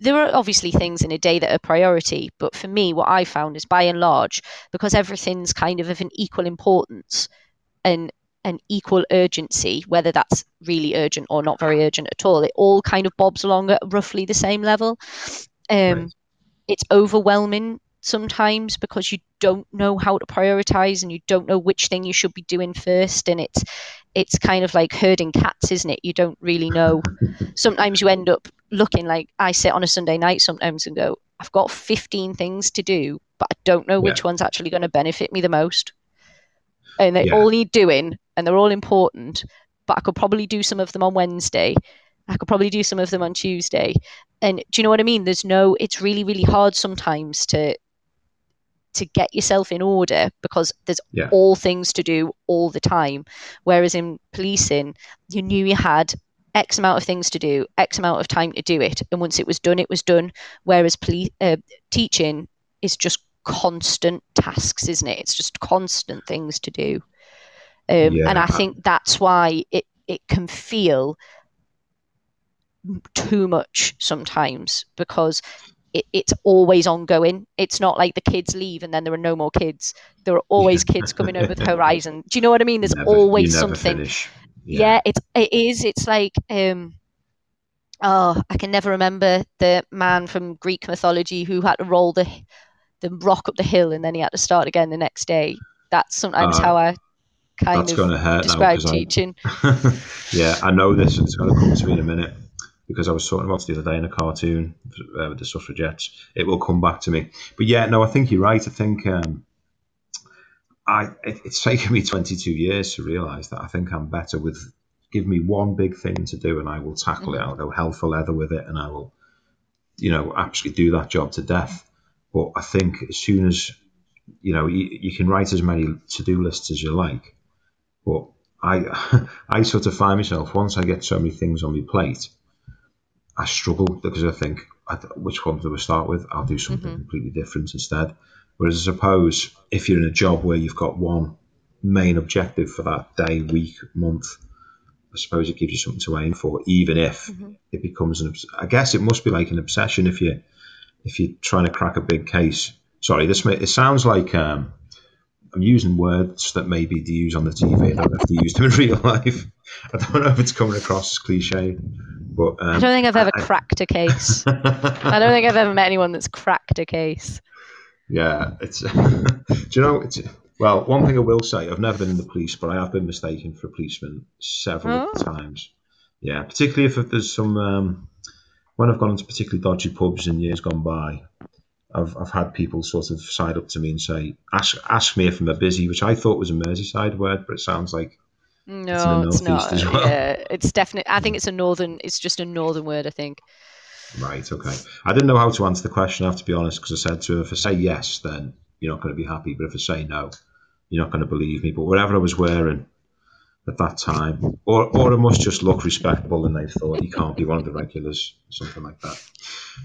there are obviously things in a day that are priority, but for me what I found is by and large, because everything's kind of of an equal importance and an equal urgency, whether that's really urgent or not very urgent at all, it all kind of bobs along at roughly the same level. Um Right. it's overwhelming sometimes because you don't know how to prioritize and you don't know which thing you should be doing first and it's it's kind of like herding cats isn't it? You don't really know. Sometimes you end up looking like i sit on a sunday night sometimes and go i've got 15 things to do but i don't know which Yeah. one's actually going to benefit me the most. And they Yeah. all need doing and they're all important but i could probably do some of them on wednesday. I could probably do some of them on tuesday. And do you know what i mean? There's no it's really really hard sometimes to to get yourself in order because there's Yeah. all things to do all the time. Whereas in policing you knew you had x amount of things to do x amount of time to do it and once it was done it was done. Whereas police uh, teaching is just constant tasks isn't it? It's just constant things to do. Um, and i think that's why it it can feel too much sometimes because it, it's always ongoing. It's not like the kids leave and then there are no more kids. There are always kids coming over the horizon. Do you know what I mean? There's Never- always something. finish. Yeah. it's it is. It's like um oh, I can never remember the man from Greek mythology who had to roll the the rock up the hill and then he had to start again the next day. That's sometimes Uh, how I kind of going to hurt now. I- teaching. yeah, I know this. It's going to come to me in a minute because I was talking about it the other day in a cartoon uh, with the suffragettes. It will come back to me. But yeah, no, I think you're right. I think um, I it, it's taken me 22 years to realise that I think I'm better with. Give me one big thing to do, and I will tackle it. I'll go hell for leather with it, and I will, you know, absolutely do that job to death. But I think as soon as you know, you, you can write as many to-do lists as you like, but I I sort of find myself once I get so many things on my plate, I struggle because I think I, which one do I start with? I'll do something Mhm. completely different instead. Whereas I suppose if you're in a job where you've got one main objective for that day, week, month, I suppose it gives you something to aim for, even if Mhm. it becomes an. obs- I guess it must be like an obsession if you if you're trying to crack a big case. Sorry, this may, it sounds like um, I'm using words that maybe to use on the TV. I don't have to use them in real life. I don't know if it's coming across as cliche, but um, I don't think I've ever I- cracked a case. I don't think I've ever met anyone that's cracked a case. Yeah, it's. do you know? It's well. One thing I will say, I've never been in the police, but I have been mistaken for a policeman several Oh. times. Yeah, particularly if there's some. Um, when I've gone into particularly dodgy pubs in years gone by, I've I've had people sort of side up to me and say, "Ask ask me if I'm a busy," which I thought was a Merseyside word, but it sounds like No, the it's not. well. Yeah, it's definitely. I think it's a northern. It's just a northern word. I think. Right, okay. I didn't know how to answer the question, I have to be honest, because I said to her, if I say yes, then you're not going to be happy. But if I say no, you're not going to believe me. But whatever I was wearing at that time, or, or I must just look respectable and they thought you can't be one of the regulars, something like that.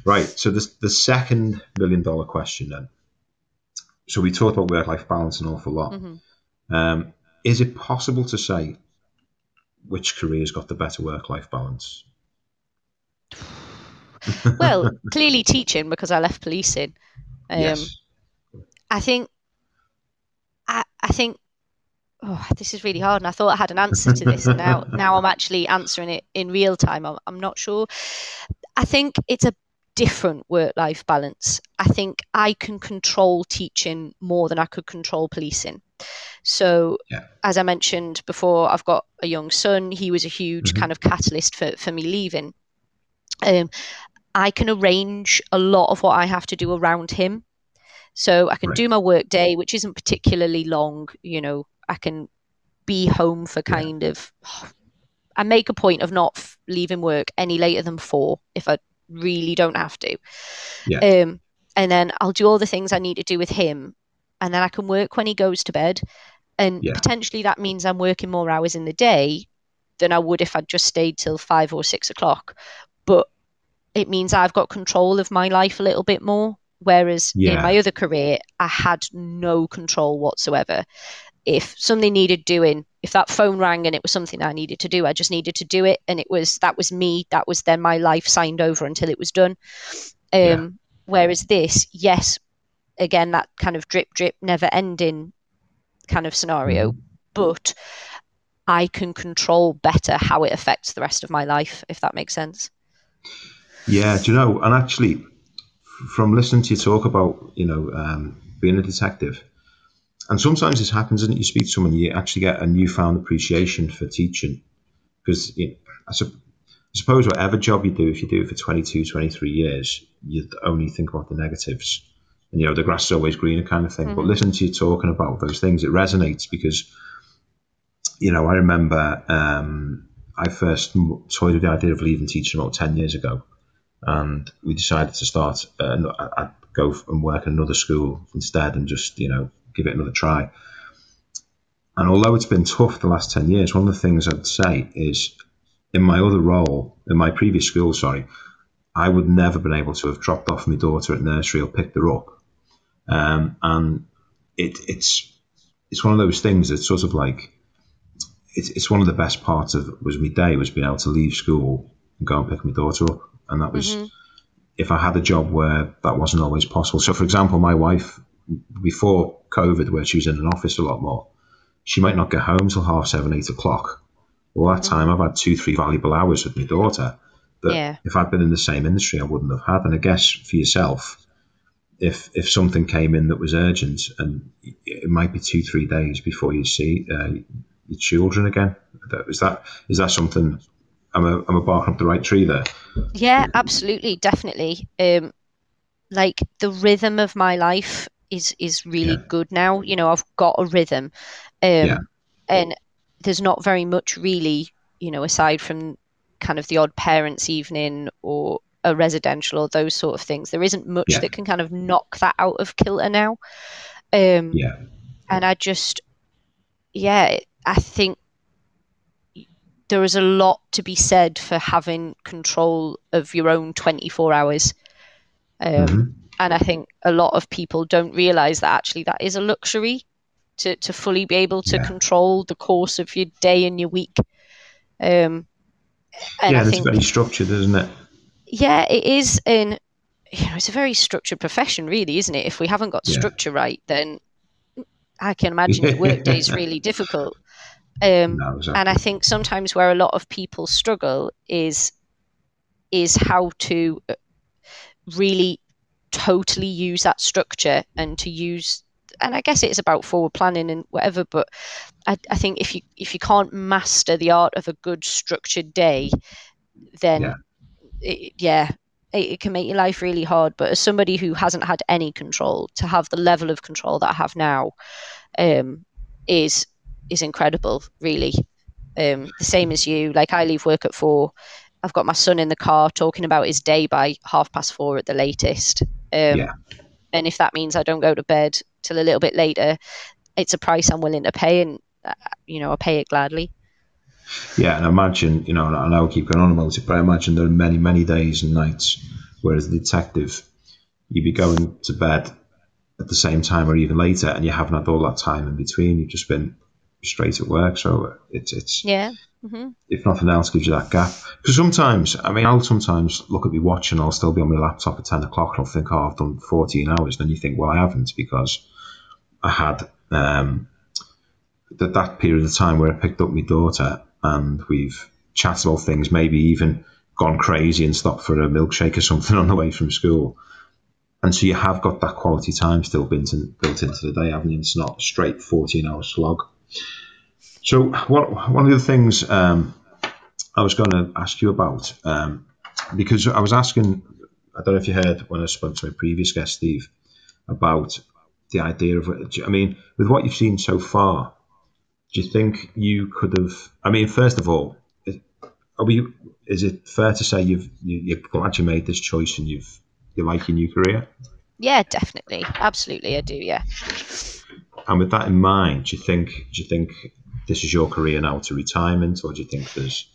Right, so this, the second million dollar question then. So we talked about work life balance an awful lot. Mhm. Um, is it possible to say which career's got the better work life balance? Well, clearly teaching because I left policing. Um, yes. I think. I I think. Oh, this is really hard, and I thought I had an answer to this, and now now I'm actually answering it in real time. I'm I'm not sure. I think it's a different work life balance. I think I can control teaching more than I could control policing. So, Yeah. as I mentioned before, I've got a young son. He was a huge Mhm. kind of catalyst for, for me leaving. Um, I can arrange a lot of what I have to do around him. So I can Right. do my work day, which isn't particularly long. You know, I can be home for Yeah. kind of. I make a point of not f- leaving work any later than four if I really don't have to. Yeah. Um, and then I'll do all the things I need to do with him, and then I can work when he goes to bed. And Yeah. potentially that means I'm working more hours in the day than I would if I'd just stayed till five or six o'clock. But it means I've got control of my life a little bit more. Whereas Yeah. in my other career, I had no control whatsoever. If something needed doing, if that phone rang and it was something I needed to do, I just needed to do it, and it was that was me. That was then my life signed over until it was done. Um, Yeah. Whereas this, yes, again that kind of drip drip, never ending kind of scenario, Mm-hmm. but I can control better how it affects the rest of my life, if that makes sense. Yeah, do you know? And actually, from listening to you talk about, you know, um, being a detective, and sometimes this happens, and you speak to someone, you actually get a newfound appreciation for teaching, because you know, I, su- I suppose whatever job you do, if you do it for 22, 23 years, you only think about the negatives, and you know the grass is always greener kind of thing. But listen to you talking about those things, it resonates because, you know, I remember um, I first toyed with the idea of leaving teaching about 10 years ago and we decided to start. Uh, I'd go and work in another school instead, and just you know give it another try. And although it's been tough the last ten years, one of the things I'd say is, in my other role, in my previous school, sorry, I would never been able to have dropped off my daughter at nursery or picked her up. Um, and it, it's it's one of those things that's sort of like it's, it's one of the best parts of was my day was being able to leave school and go and pick my daughter up, and that was if I had a job where that wasn't always possible. So, for example, my wife before COVID, where she was in an office a lot more, she might not get home till half seven, eight o'clock. All that time I've had two, three valuable hours with my daughter that Yeah. if I'd been in the same industry, I wouldn't have had. And I guess for yourself, if if something came in that was urgent, and it might be two, three days before you see uh, your children again, that- is that is that something? I'm I, am a barking up the right tree there? Yeah, absolutely, definitely. Um, like the rhythm of my life is is really Yeah. good now. You know, I've got a rhythm, um, Yeah. and there's not very much really, you know, aside from kind of the odd parents' evening or a residential or those sort of things. There isn't much Yeah. that can kind of knock that out of kilter now. Um, Yeah, and I just, yeah, I think there is a lot to be said for having control of your own 24 hours. Um, Mhm. And I think a lot of people don't realize that actually that is a luxury to, to fully be able to Yeah. control the course of your day and your week. Um, and yeah, it's very structured, isn't it? yeah, it is. And you know, it's a very structured profession, really, isn't it? If we haven't got Yeah. structure right, then I can imagine your workday is really difficult. Um, No, exactly. and I think sometimes where a lot of people struggle is is how to uh, really totally use that structure and to use and I guess it's about forward planning and whatever, but I, I think if you if you can't master the art of a good structured day, then Yeah. it, yeah, it, it can make your life really hard. But as somebody who hasn't had any control, to have the level of control that I have now, um, is is incredible. Really, um, the same as you. Like I leave work at four. I've got my son in the car talking about his day by half past four at the latest. Um, Yeah. And if that means I don't go to bed till a little bit later, it's a price I'm willing to pay, and uh, you know I pay it gladly. Yeah, and I imagine, you know, and I will keep going on about it, but I imagine there are many, many days and nights where, as a detective, you'd be going to bed at the same time or even later, and you haven't had all that time in between. You've just been straight at work. So it's, it's Yeah. Hmm if nothing else, gives you that gap. Because sometimes, I mean, I'll sometimes look at my watch and I'll still be on my laptop at 10 o'clock and I'll think, oh, I've done 14 hours. And then you think, well, I haven't because I had um, that, that period of time where I picked up my daughter and we've chatted about things, maybe even gone crazy and stopped for a milkshake or something on the way from school. And so you have got that quality time still built, in, built into the day, haven't you? It's not a straight 14 hour slog. So one, one of the things um, I was going to ask you about, um, because I was asking, I don't know if you heard when I spoke to my previous guest, Steve, about the idea of, I mean, with what you've seen so far, do you think you could have, I mean, first of all, is- are we, is it fair to say you've, you, you're glad you made this choice and you've, you like your new career? Yeah, definitely, absolutely, I do. Yeah. And with that in mind, do you think, do you think this is your career now to retirement or do you think there's,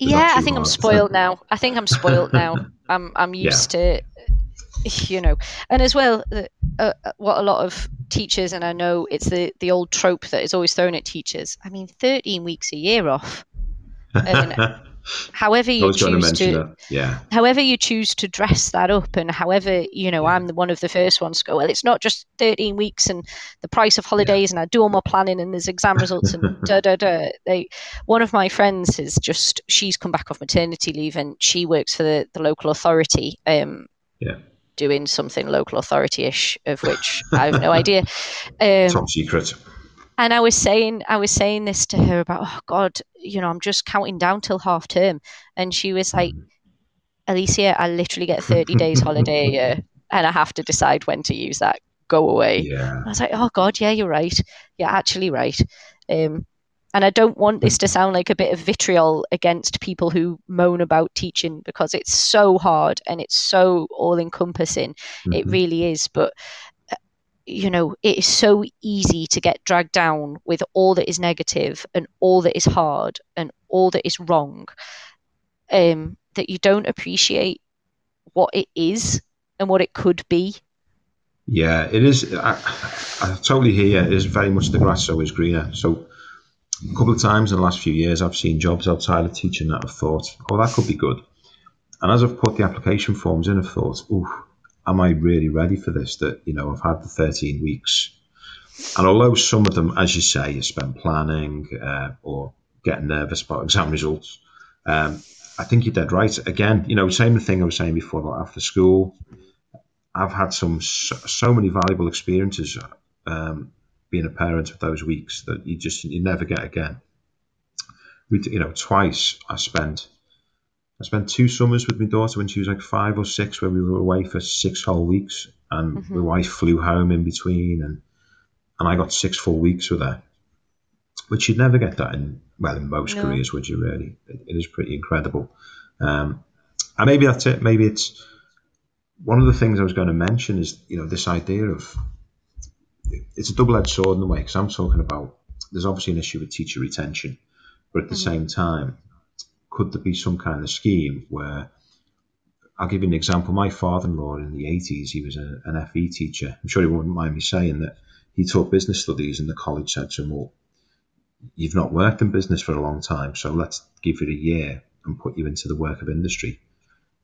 that Yeah, I think I'm spoiled now. I think I'm spoiled now. I'm I'm used to, you know, and as well, uh, uh, what a lot of teachers and I know it's the the old trope that is always thrown at teachers. I mean, 13 weeks a year off. And however you going to choose to. Yeah. however you choose to dress that up, and however you know, I'm the one of the first ones to go. Well, it's not just 13 weeks and the price of holidays, and I do all my planning, and there's exam results, and da da da. They, one of my friends has just she's come back off maternity leave, and she works for the, the local authority, um, Yeah. doing something local authority ish, of which I have no idea. Um, Top secret. And I was saying, I was saying this to her about, oh God, you know, I'm just counting down till half term, and she was like, Alicia, I literally get 30 days holiday a year, and I have to decide when to use that. Go away. Yeah. I was like, oh God, yeah, you're right. You're actually right. Um, and I don't want this to sound like a bit of vitriol against people who moan about teaching because it's so hard and it's so all encompassing. It Mhm. really is. But, you know, it is so easy to get dragged down with all that is negative and all that is hard and all that is wrong um, that you don't appreciate what it is and what it could be. Yeah, it is. I, I totally hear you. It is very much the grass always greener. So, a couple of times in the last few years, I've seen jobs outside of teaching that I've thought, oh, that could be good. And as I've put the application forms in, I've thought, ooh, am I really ready for this? That, you know, I've had the 13 weeks. And although some of them, as you say, you spend planning uh, or getting nervous about exam results, um, I think you're dead right. Again, you know, same thing I was saying before about after school. I've had some so, many valuable experiences um, being a parent of those weeks that you just you never get again. We, you know, twice I spent I spent two summers with my daughter when she was like five or six, where we were away for six whole weeks, and Mhm. my wife flew home in between, and and I got six full weeks with her, which you'd never get that in well in most No. careers, would you? Really, it, it is pretty incredible. Um, and maybe that's it. Maybe it's one of the things I was going to mention is you know this idea of it's a double-edged sword in a way because I'm talking about there's obviously an issue with teacher retention, but at the Mhm. same time, could there be some kind of scheme where I'll give you an example. My father-in-law in the 80s, he was a, an FE teacher. I'm sure he wouldn't mind me saying that he taught business studies, and the college said to him, "Well, you've not worked in business for a long time, so let's give you a year and put you into the work of industry."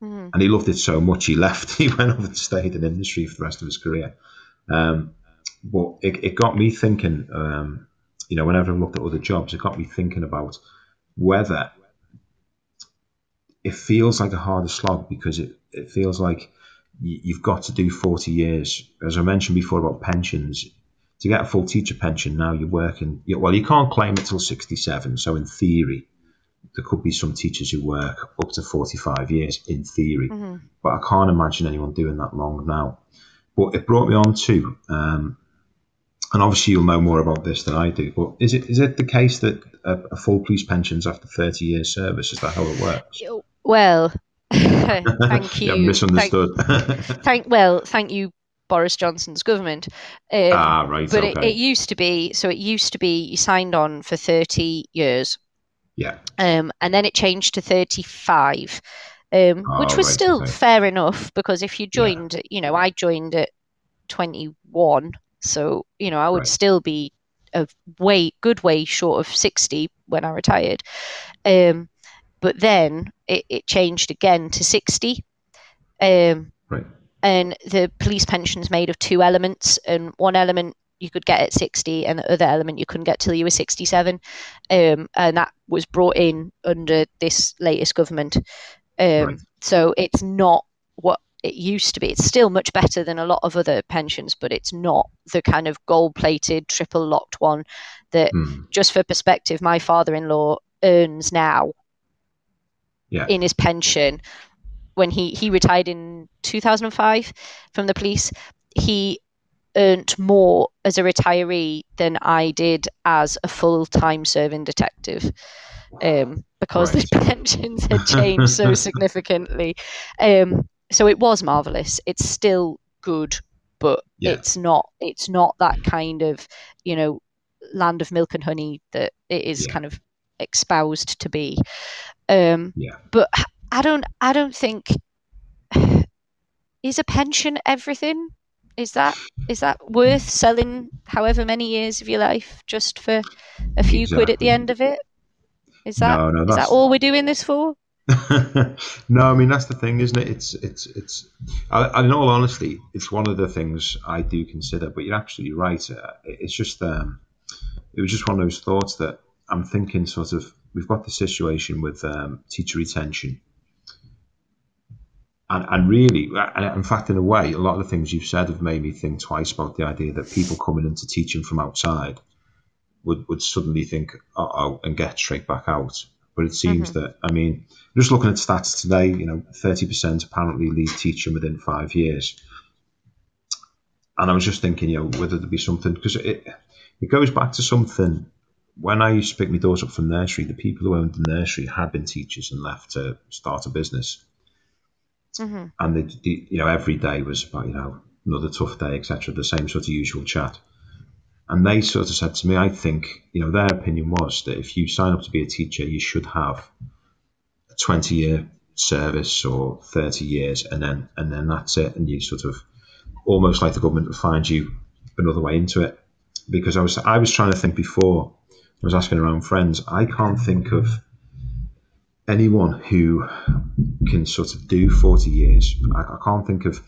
Mhm. and he loved it so much he left. He went over and stayed in industry for the rest of his career. Um, but it, it got me thinking. Um, you know, whenever I looked at other jobs, it got me thinking about whether it feels like a harder slog because it, it feels like you've got to do 40 years. As I mentioned before about pensions, to get a full teacher pension now, you're working, well, you can't claim it till 67. So, in theory, there could be some teachers who work up to 45 years in theory Mhm. but I can't imagine anyone doing that long now. But it brought me on to, um, and obviously you'll know more about this than I do. But is it is it the case that a, a full police pension's after thirty years service? Is that how it works? Well, thank you. yeah, misunderstood. Thank, thank- well, thank you, Boris Johnson's government. Um, ah, right. but okay. it, it used to be so. It used to be you signed on for thirty years, yeah. um, and then it changed to thirty-five, um, Oh, which was right, still okay. fair enough because if you Yeah. joined, you know, I joined at twenty-one, so you know I would Right. still be a way good way short of sixty when I retired. Um, but then it, it changed again to sixty. Um, Right. and the police pension's made of two elements and one element you could get at 60 and the other element you couldn't get till you were 67 um, and that was brought in under this latest government um, Right. so it's not what it used to be it's still much better than a lot of other pensions but it's not the kind of gold plated triple locked one that Hmm. just for perspective my father-in-law earns now Yeah. in his pension when he he retired in 2005 from the police he earned more as a retiree than I did as a full-time serving detective um, because Right. the pensions had changed so significantly um, so it was marvelous it's still good but Yeah. it's not it's not that kind of you know land of milk and honey that it is Yeah. kind of espoused to be um, Yeah. but I don't I don't think is a pension everything is that is that worth selling however many years of your life just for a few quid at the end of it is that No, no, is that all we're doing this for no, I mean that's the thing, isn't it? It's it's it's. I, in all honesty, it's one of the things I do consider. But you're absolutely right. Uh, It's just um, it was just one of those thoughts that I'm thinking. Sort of, we've got the situation with um, teacher retention. and, and really, in fact, in a way, a lot of the things you've said have made me think twice about the idea that people coming into teaching from outside would, would suddenly think, oh, and get straight back out. But it seems mm-hmm. that, I mean, just looking at stats today, you know, 30% apparently leave teaching within five years. And I was just thinking, you know, whether there be something, because it, it goes back to something. When I used to pick my daughter up from nursery, the people who owned the nursery had been teachers and left to start a business Mm-hmm. And you know every day was about you know another tough day, etc. The same sort of usual chat. And they sort of said to me, I think you know their opinion was that if you sign up to be a teacher, you should have a twenty year service or thirty years, and then and then that's it, and you sort of almost like the government would find you another way into it. Because I was I was trying to think before I was asking around friends, I can't think of anyone who can sort of do 40 years. I, I, can't think of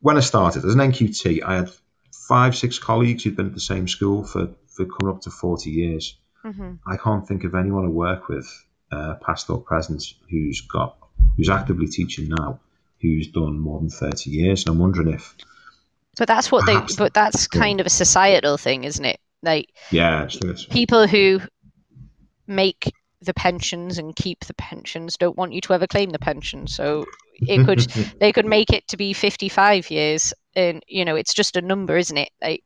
when I started as an NQT, I had five, six colleagues who'd been at the same school for, for coming up to 40 years. Mm-hmm. I can't think of anyone I work with, uh, past or present, who's got who's actively teaching now, who's done more than 30 years. And I'm wondering if. But that's what they. But that's kind of a societal thing, isn't it? Like yeah, people who make the pensions and keep the pensions don't want you to ever claim the pension. So it could they could make it to be 55 years and you know it's just a number isn't it? Like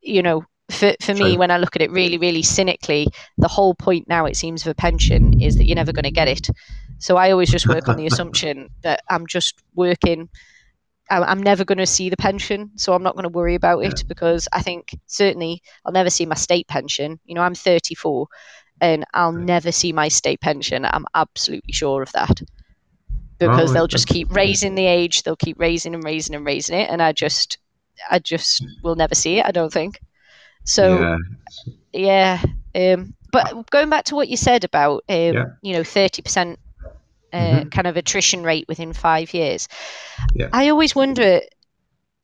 you know for, for me when i look at it really really cynically the whole point now it seems of a pension is that you're never going to get it. So i always just work on the assumption that i'm just working I'm never going to see the pension, so I'm not going to worry about it yeah. because I think certainly I'll never see my state pension. You know, I'm 34, and I'll never see my state pension. I'm absolutely sure of that. Because oh, they'll just keep raising the age, they'll keep raising and raising and raising it, and I just, I just will never see it. I don't think. So, yeah. yeah um, but going back to what you said about, um, yeah. you know, thirty percent uh, mm-hmm. kind of attrition rate within five years. Yeah. I always wonder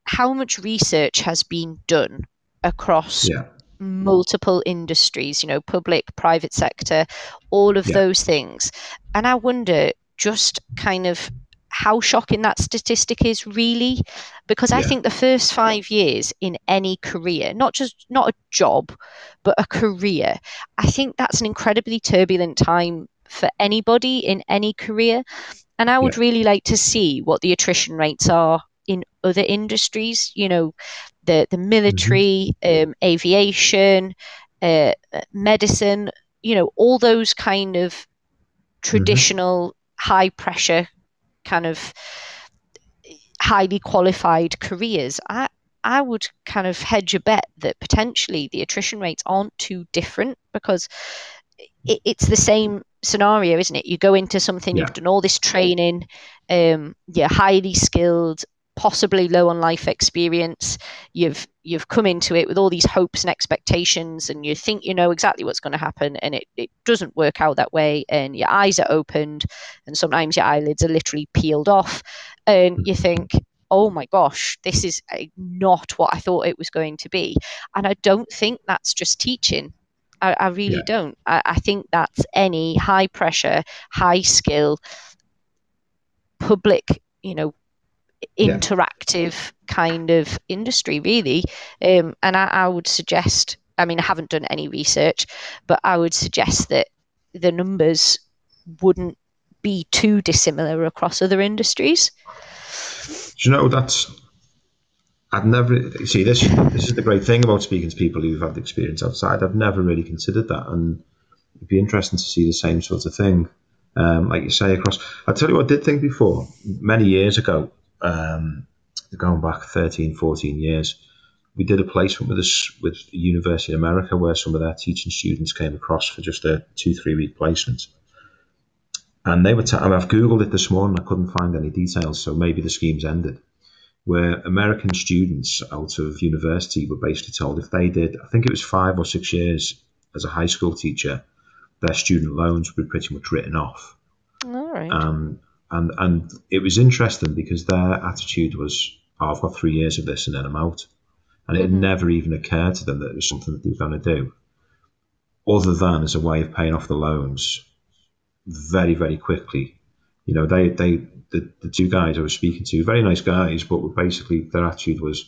how much research has been done across yeah multiple industries, you know, public, private sector, all of yeah. those things. And I wonder just kind of how shocking that statistic is really because i think the first 5 years in any career not just not a job but a career i think that's an incredibly turbulent time for anybody in any career and i would yeah. really like to see what the attrition rates are in other industries you know the the military, mm-hmm. um, aviation, uh, medicine. You know, all those kind of mm-hmm. traditional mm-hmm. high pressure, kind of highly qualified careers. I I would kind of hedge a bet that potentially the attrition rates aren't too different because it, it's the same scenario, isn't it? You go into something, yeah. you've done all this training, um, you're highly skilled, possibly low on life experience you've you've come into it with all these hopes and expectations and you think you know exactly what's going to happen and it, it doesn't work out that way and your eyes are opened and sometimes your eyelids are literally peeled off and you think oh my gosh this is not what i thought it was going to be and i don't think that's just teaching i, I really yeah. don't I, I think that's any high pressure high skill public you know interactive yeah. kind of industry, really. Um, and I, I would suggest, I mean, I haven't done any research, but I would suggest that the numbers wouldn't be too dissimilar across other industries. Do you know that's I've never see this. This is the great thing about speaking to people who've had the experience outside. I've never really considered that, and it'd be interesting to see the same sort of thing. Um, like you say, across. I tell you what, I did think before many years ago um, going back 13, 14 years, we did a placement with us with university in America where some of their teaching students came across for just a two, three week placement. And they were, t- I've Googled it this morning, I couldn't find any details, so maybe the scheme's ended. Where American students out of university were basically told if they did, I think it was five or six years as a high school teacher, their student loans would be pretty much written off. All right. Um, and and it was interesting because their attitude was, oh, "I've got three years of this and then I'm out," and it mm-hmm. never even occurred to them that it was something that they were going to do, other than as a way of paying off the loans very very quickly. You know, they they the, the two guys I was speaking to, very nice guys, but basically their attitude was,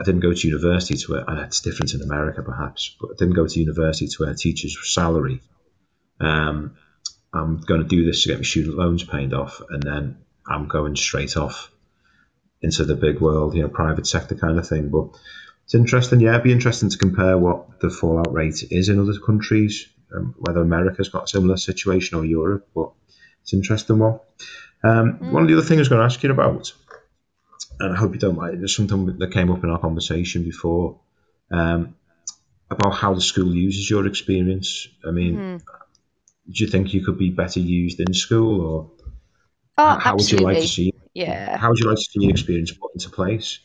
I didn't go to university to and it's different in America perhaps, but I didn't go to university to earn a teacher's salary. Um, I'm going to do this to get my student loans paid off, and then I'm going straight off into the big world, you know, private sector kind of thing. But it's interesting, yeah, it'd be interesting to compare what the fallout rate is in other countries, um, whether America's got a similar situation or Europe, but it's an interesting one. Um, mm. One of the other things I was going to ask you about, and I hope you don't mind, there's something that came up in our conversation before um, about how the school uses your experience. I mean, mm. do you think you could be better used in school, or oh, how absolutely. would you like to see? Yeah. How would you like to see your experience put into place?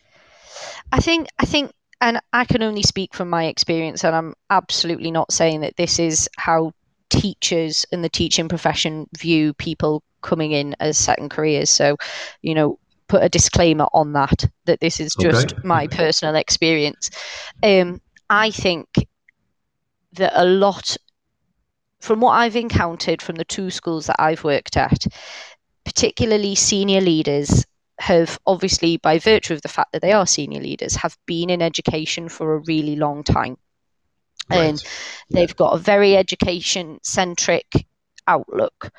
I think I think and I can only speak from my experience, and I'm absolutely not saying that this is how teachers and the teaching profession view people coming in as second careers. So, you know, put a disclaimer on that that this is just okay. my personal experience. Um, I think that a lot, from what I've encountered from the two schools that I've worked at, particularly senior leaders have obviously, by virtue of the fact that they are senior leaders, have been in education for a really long time. Right. And they've got a very education centric outlook.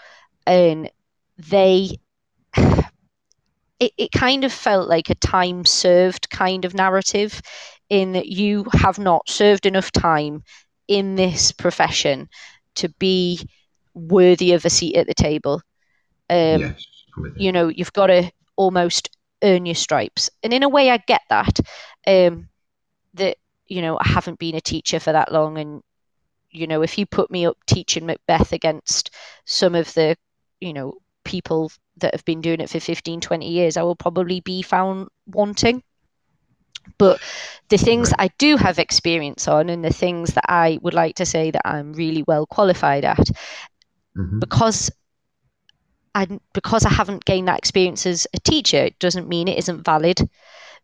And they, it, it kind of felt like a time served kind of narrative in that you have not served enough time in this profession to be worthy of a seat at the table. Um, yes, you know, you've got to almost earn your stripes. And in a way, I get that. Um, that you know, I haven't been a teacher for that long, and you know, if you put me up teaching Macbeth against some of the, you know, people that have been doing it for 15, 20 years, I will probably be found wanting. But the things I do have experience on, and the things that I would like to say that I'm really well qualified at, mm-hmm. because and because I haven't gained that experience as a teacher, it doesn't mean it isn't valid.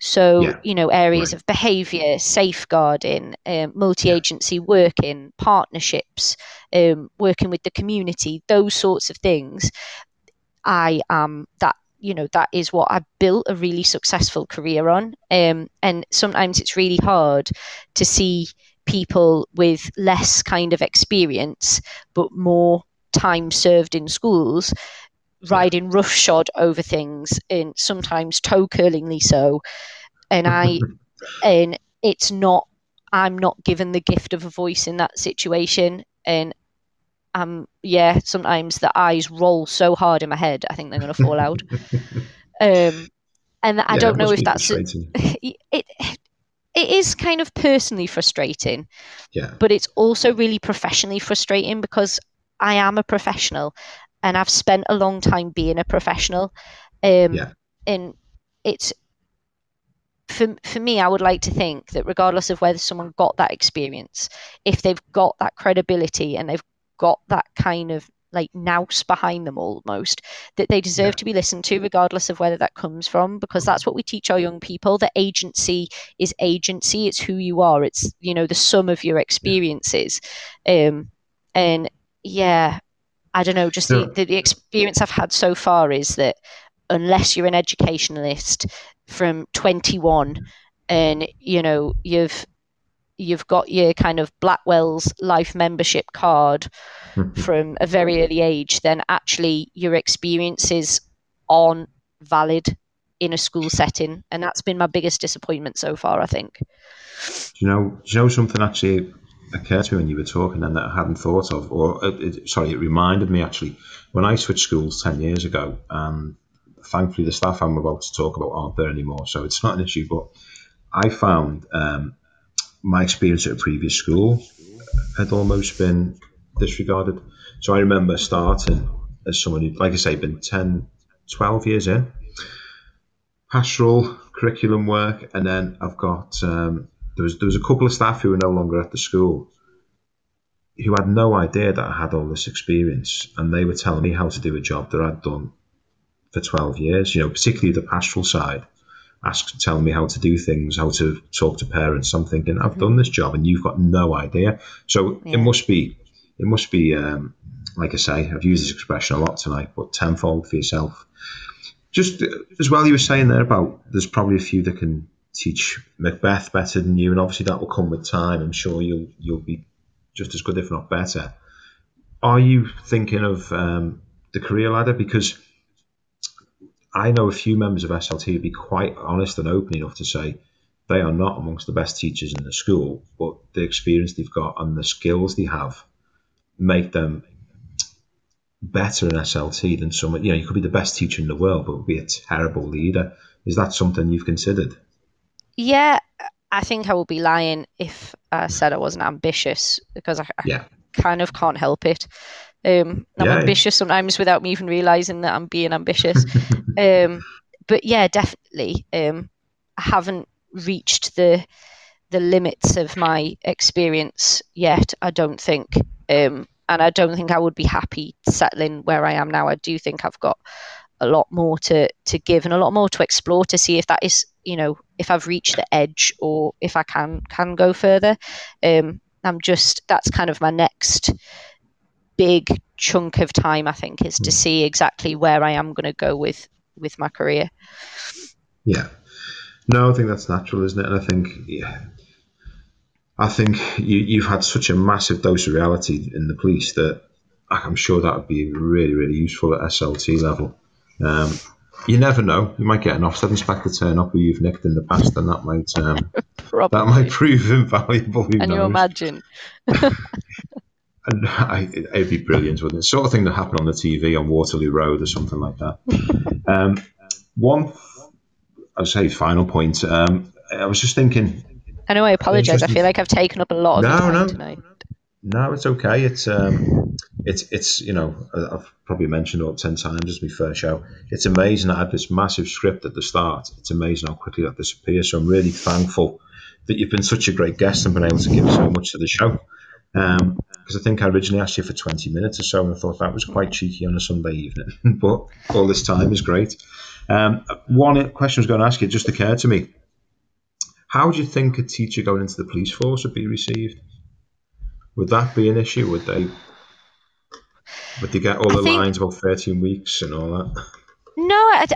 So, yeah. you know, areas right. of behaviour, safeguarding, um, multi agency yeah. working, partnerships, um, working with the community, those sorts of things. I am that, you know, that is what I built a really successful career on. Um, and sometimes it's really hard to see people with less kind of experience, but more time served in schools riding roughshod over things and sometimes toe curlingly so. And i and it's not i'm not given the gift of a voice in that situation. And um yeah sometimes the eyes roll so hard in my head i think they're going to fall out. Um and i yeah, don't know if that's it it is kind of personally frustrating. Yeah. But it's also really professionally frustrating because I am a professional and I've spent a long time being a professional. Um, yeah. And it's for for me, I would like to think that regardless of whether someone got that experience, if they've got that credibility and they've got that kind of like nous behind them almost that they deserve yeah. to be listened to regardless of whether that comes from because that's what we teach our young people that agency is agency it's who you are it's you know the sum of your experiences um and yeah I don't know, just the, the, the experience I've had so far is that unless you're an educationalist from 21 and you know you've you've got your kind of Blackwell's life membership card mm-hmm. from a very early age, then actually your experiences aren't valid in a school setting, and that's been my biggest disappointment so far. I think. Do you know? Do you know something actually? Occurred to me when you were talking and that I hadn't thought of, or it, sorry, it reminded me actually when I switched schools 10 years ago. Um, thankfully, the staff I'm about to talk about aren't there anymore, so it's not an issue. But I found um, my experience at a previous school had almost been disregarded. So I remember starting as someone who, like I say, been 10, 12 years in, pastoral curriculum work, and then I've got um, there was there was a couple of staff who were no longer at the school who had no idea that I had all this experience, and they were telling me how to do a job that I'd done for 12 years. You know, particularly the pastoral side, ask telling me how to do things, how to talk to parents. I'm thinking I've done this job, and you've got no idea. So yeah. it must be it must be um, like I say, I've used this expression a lot tonight, but tenfold for yourself. Just as well, you were saying there about there's probably a few that can teach Macbeth better than you, and obviously that will come with time. I'm sure you'll you'll be just as good, if not better. Are you thinking of um, the career ladder? Because I know a few members of SLT would be quite honest and open enough to say they are not amongst the best teachers in the school, but the experience they've got and the skills they have make them better in SLT than someone. You know, you could be the best teacher in the world, but be a terrible leader. Is that something you've considered? Yeah, I think I would be lying if I said I wasn't ambitious because I, Yeah. I kind of can't help it. Um, I'm Yeah. ambitious sometimes without me even realizing that I'm being ambitious. um, but yeah, definitely. Um, I haven't reached the the limits of my experience yet. I don't think, um, and I don't think I would be happy settling where I am now. I do think I've got a lot more to to give and a lot more to explore to see if that is, you know, if I've reached the edge or if I can can go further. Um, I'm just that's kind of my next big chunk of time. I think is to see exactly where I am going to go with with my career. Yeah. No, I think that's natural, isn't it? And I think, yeah, I think you, you've had such a massive dose of reality in the police that I'm sure that would be really, really useful at SLT level. Um, you never know; you might get an Ofsted inspector turn up who you've nicked in the past, and that might um, that might prove invaluable. Who Can you imagine? And I, it'd be brilliant, wouldn't it? Sort of thing that happened on the TV on Waterloo Road or something like that. um, one, I'd say, final point. Um, I was just thinking. I know I apologise. I feel like I've taken up a lot of No, time no. tonight. No, it's okay. It's um, it's it's you know I've probably mentioned it ten times as my first show. It's amazing. I had this massive script at the start. It's amazing how quickly that disappears. So I'm really thankful that you've been such a great guest and been able to give so much to the show. Um, because I think I originally asked you for 20 minutes or so, and I thought that was quite cheeky on a Sunday evening. but all this time is great. Um, one question I was going to ask you just occurred to me. How do you think a teacher going into the police force would be received? Would that be an issue? Would they? Would they get all the think- lines about 13 weeks and all that? No, I,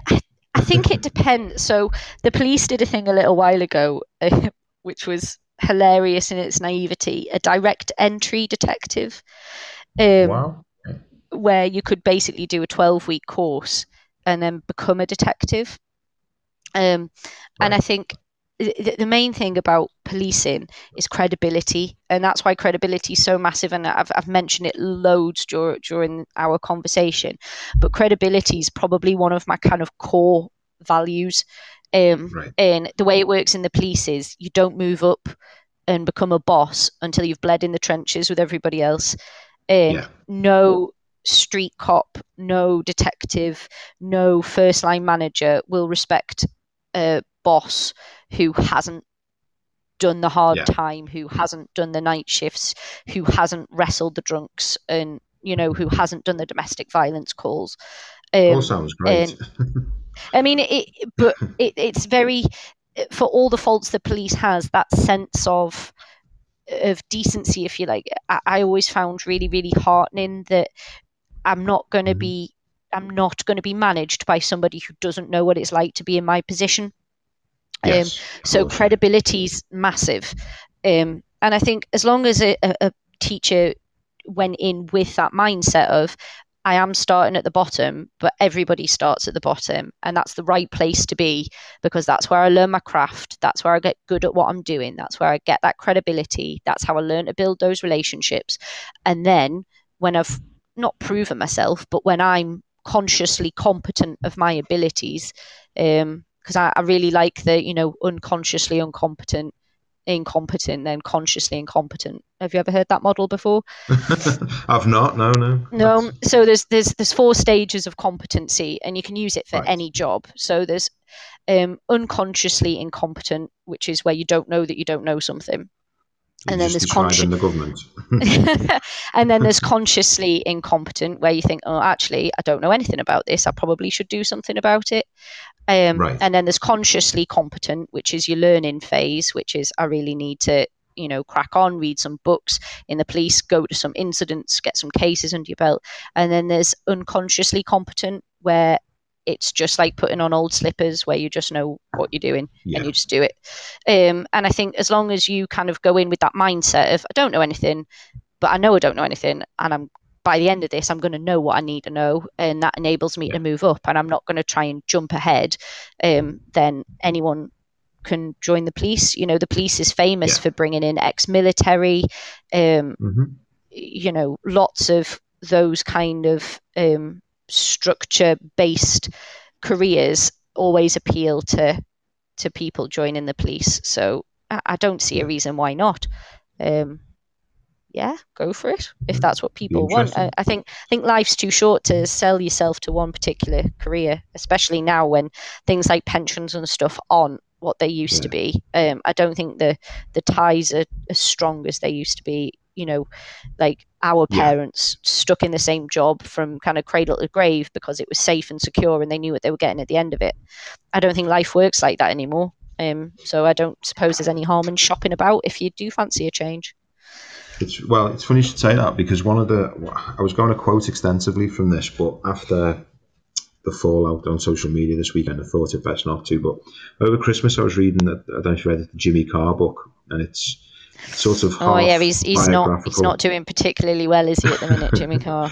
I- think it depends. So the police did a thing a little while ago, which was hilarious in its naivety a direct entry detective. Um, wow. where you could basically do a 12 week course and then become a detective. Um, And I think the, main thing about policing is credibility, and that's why credibility is so massive. And I've, I've mentioned it loads dur- during our conversation, but credibility is probably one of my kind of core values. Um, Right. and the way it works in the police is you don't move up and become a boss until you've bled in the trenches with everybody else. Um, Yeah. No street cop, no detective, no first line manager will respect a boss who hasn't done the hard Yeah. time, who hasn't done the night shifts, who hasn't wrestled the drunks, and you know who hasn't done the domestic violence calls. Um, all sounds great. I mean, it, but it, it's very for all the faults the police has that sense of of decency, if you like. I, I always found really, really heartening that I'm not going to Mhm. be I'm not going to be managed by somebody who doesn't know what it's like to be in my position. Yes, of So credibility's massive, um, and I think as long as a, a, a teacher went in with that mindset of I am starting at the bottom, but everybody starts at the bottom, and that's the right place to be because that's where I learn my craft. That's where I get good at what I'm doing. That's where I get that credibility. That's how I learn to build those relationships. And then when I've not proven myself, but when I'm consciously competent of my abilities, because I, I really like the you know unconsciously incompetent incompetent then consciously incompetent have you ever heard that model before I've not. No, no. no so there's there's there's four stages of competency and you can use it for Right. any job so there's um unconsciously incompetent which is where you don't know that you don't know something and then there's described consci- in the government. and then there's consciously incompetent where you think oh actually i don't know anything about this i probably should do something about it um, Right. and then there's consciously competent which is your learning phase which is i really need to you know, crack on, read some books in the police, go to some incidents, get some cases under your belt. And then there's unconsciously competent, where it's just like putting on old slippers where you just know what you're doing Yeah. and you just do it. Um, and I think as long as you kind of go in with that mindset of I don't know anything, but I know I don't know anything, and I'm by the end of this I'm going to know what I need to know, and that enables me Yeah. to move up, and I'm not going to try and jump ahead. Um, then anyone can join the police. You know, the police is famous Yeah. for bringing in ex-military. Um, hmm you know, lots of those kind of um, structure based careers always appeal to to people joining the police. So I, I don't see a reason why not. Um, yeah, go for it if Mm, that's what people want. I. I think I think life's too short to sell yourself to one particular career, especially now when things like pensions and stuff aren't what they used to be. Um, I don't think the the ties are as strong as they used to be. You know, like our Yeah. parents stuck in the same job from kind of cradle to grave because it was safe and secure and they knew what they were getting at the end of it. I don't think life works like that anymore. Um, so I don't suppose there's any harm in shopping about if you do fancy a change. It's well, it's funny you should say that because one of the I was going to quote extensively from this, but after the fallout on social media this weekend, I thought it best not to. But over Christmas, I was reading that I don't know if you read it, the Jimmy Carr book, and it's sort of Oh yeah, he's he's not he's not doing particularly well, is he at the minute, Jimmy Carr?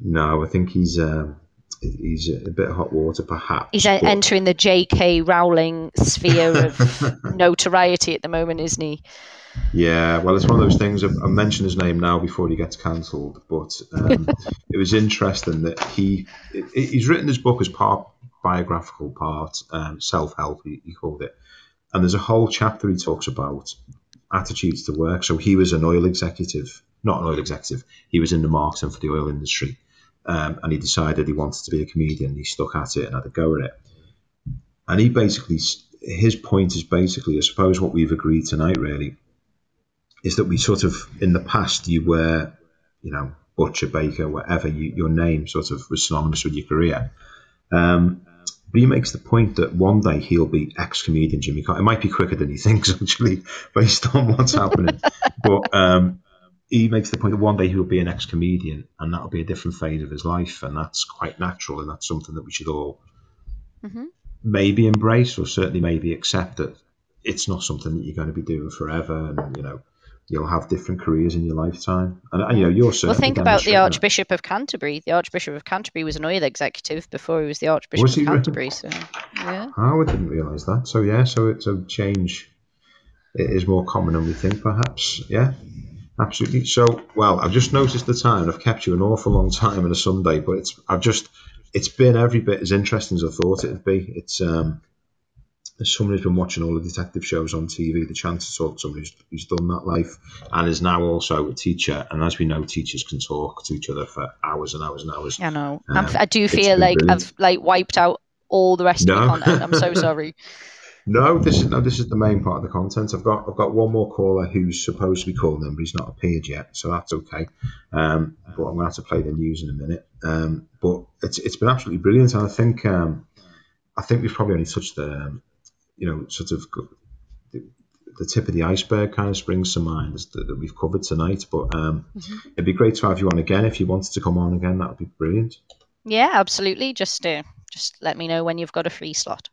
No, I think he's um, he's a bit of hot water, perhaps. He's but- entering the J.K. Rowling sphere of notoriety at the moment, isn't he? Yeah, well, it's one of those things. I, I mention his name now before he gets cancelled, but um, it was interesting that he it, he's written this book as part biographical, part um, self help. He, he called it, and there's a whole chapter he talks about attitudes to work. So he was an oil executive, not an oil executive. He was in the marketing for the oil industry, um, and he decided he wanted to be a comedian. He stuck at it and had a go at it. And he basically, his point is basically, I suppose, what we've agreed tonight, really, is that we sort of in the past you were, you know, butcher, baker, whatever you, your name sort of was synonymous with your career. Um, but he makes the point that one day he'll be ex-comedian Jimmy. It might be quicker than he thinks, actually, based on what's happening. But um, he makes the point that one day he'll be an ex-comedian, and that'll be a different phase of his life, and that's quite natural, and that's something that we should all mm-hmm. maybe embrace, or certainly maybe accept that it's not something that you're going to be doing forever, and you know. You'll have different careers in your lifetime, and, and you know you're Well, think about the. Archbishop of Canterbury. The Archbishop of Canterbury was an oil executive before he was the Archbishop Was of? Canterbury. So, yeah. Oh, I didn't realise that. So yeah, so it's a change. It is more common than we think, perhaps. Yeah, absolutely. So, well, I've just noticed the time. I've kept you an awful long time on a Sunday, but it's I've just it's been every bit as interesting as I thought it'd be. It's um, as someone who's been watching all the detective shows on TV, the chance to talk to someone who's, who's done that life and is now also a teacher. And as we know, teachers can talk to each other for hours and hours and hours. I know. Um, I do feel like brilliant. I've like wiped out all the rest of the content. I'm so sorry. No, this is no, this is the main part of the content. I've got I've got one more caller who's supposed to be calling in, but he's not appeared yet, so that's okay. Um, but I'm going to have to play the news in a minute. Um, but it's it's been absolutely brilliant, and I think um, I think we've probably only touched the um, you know sort of the, the tip of the iceberg kind of springs to mind that, that we've covered tonight. But um, it'd be great to have you on again if you wanted to come on again. That would be brilliant. Yeah, absolutely. Just uh, just let me know when you've got a free slot.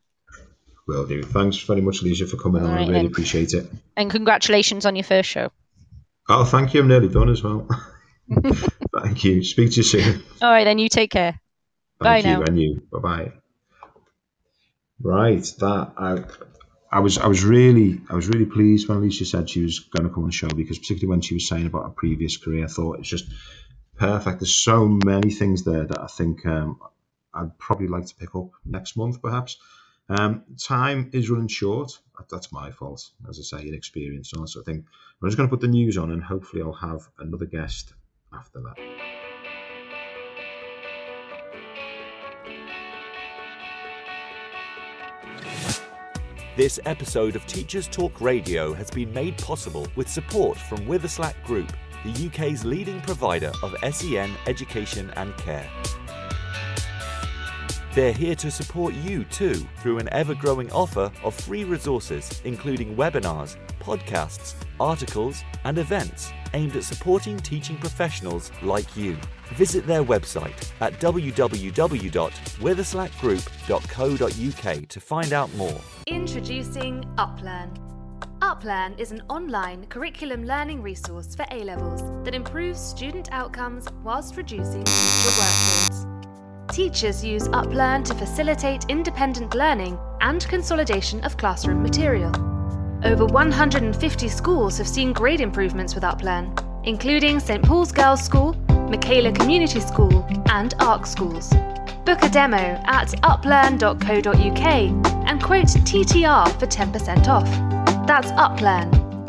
Will do. Thanks very much, Alicia, for coming on. All I really then. appreciate it. And congratulations on your first show. Oh, thank you. I'm nearly done as well. thank you. Speak to you soon. All right, then you take care. Bye Thank you, now. and you. Bye bye. Right, that I, I was, I was really, I was really pleased when Alicia said she was going to come on the show because particularly when she was saying about her previous career, I thought it's just perfect. There's so many things there that I think um, I'd probably like to pick up next month, perhaps. Um, time is running short. That's my fault, as I say, inexperience. And also, I think I'm just going to put the news on, and hopefully, I'll have another guest after that. This episode of Teachers Talk Radio has been made possible with support from Witherslack Group, the UK's leading provider of SEN education and care. They're here to support you too through an ever growing offer of free resources, including webinars, podcasts, articles, and events aimed at supporting teaching professionals like you. Visit their website at www.witherslackgroup.co.uk to find out more. Introducing Uplearn. Uplearn is an online curriculum learning resource for A levels that improves student outcomes whilst reducing teacher workloads. Teachers use Uplearn to facilitate independent learning and consolidation of classroom material. Over 150 schools have seen great improvements with Uplearn, including St Paul's Girls' School, Michaela Community School, and Ark schools. Book a demo at uplearn.co.uk and quote TTR for 10% off. That's Uplearn.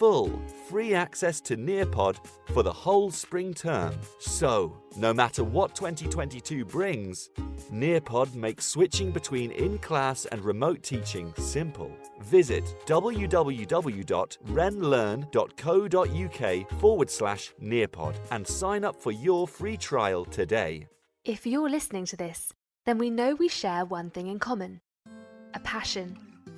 full free access to Nearpod for the whole spring term. So, no matter what 2022 brings, Nearpod makes switching between in class and remote teaching simple. Visit www.renlearn.co.uk forward slash Nearpod and sign up for your free trial today. If you're listening to this, then we know we share one thing in common a passion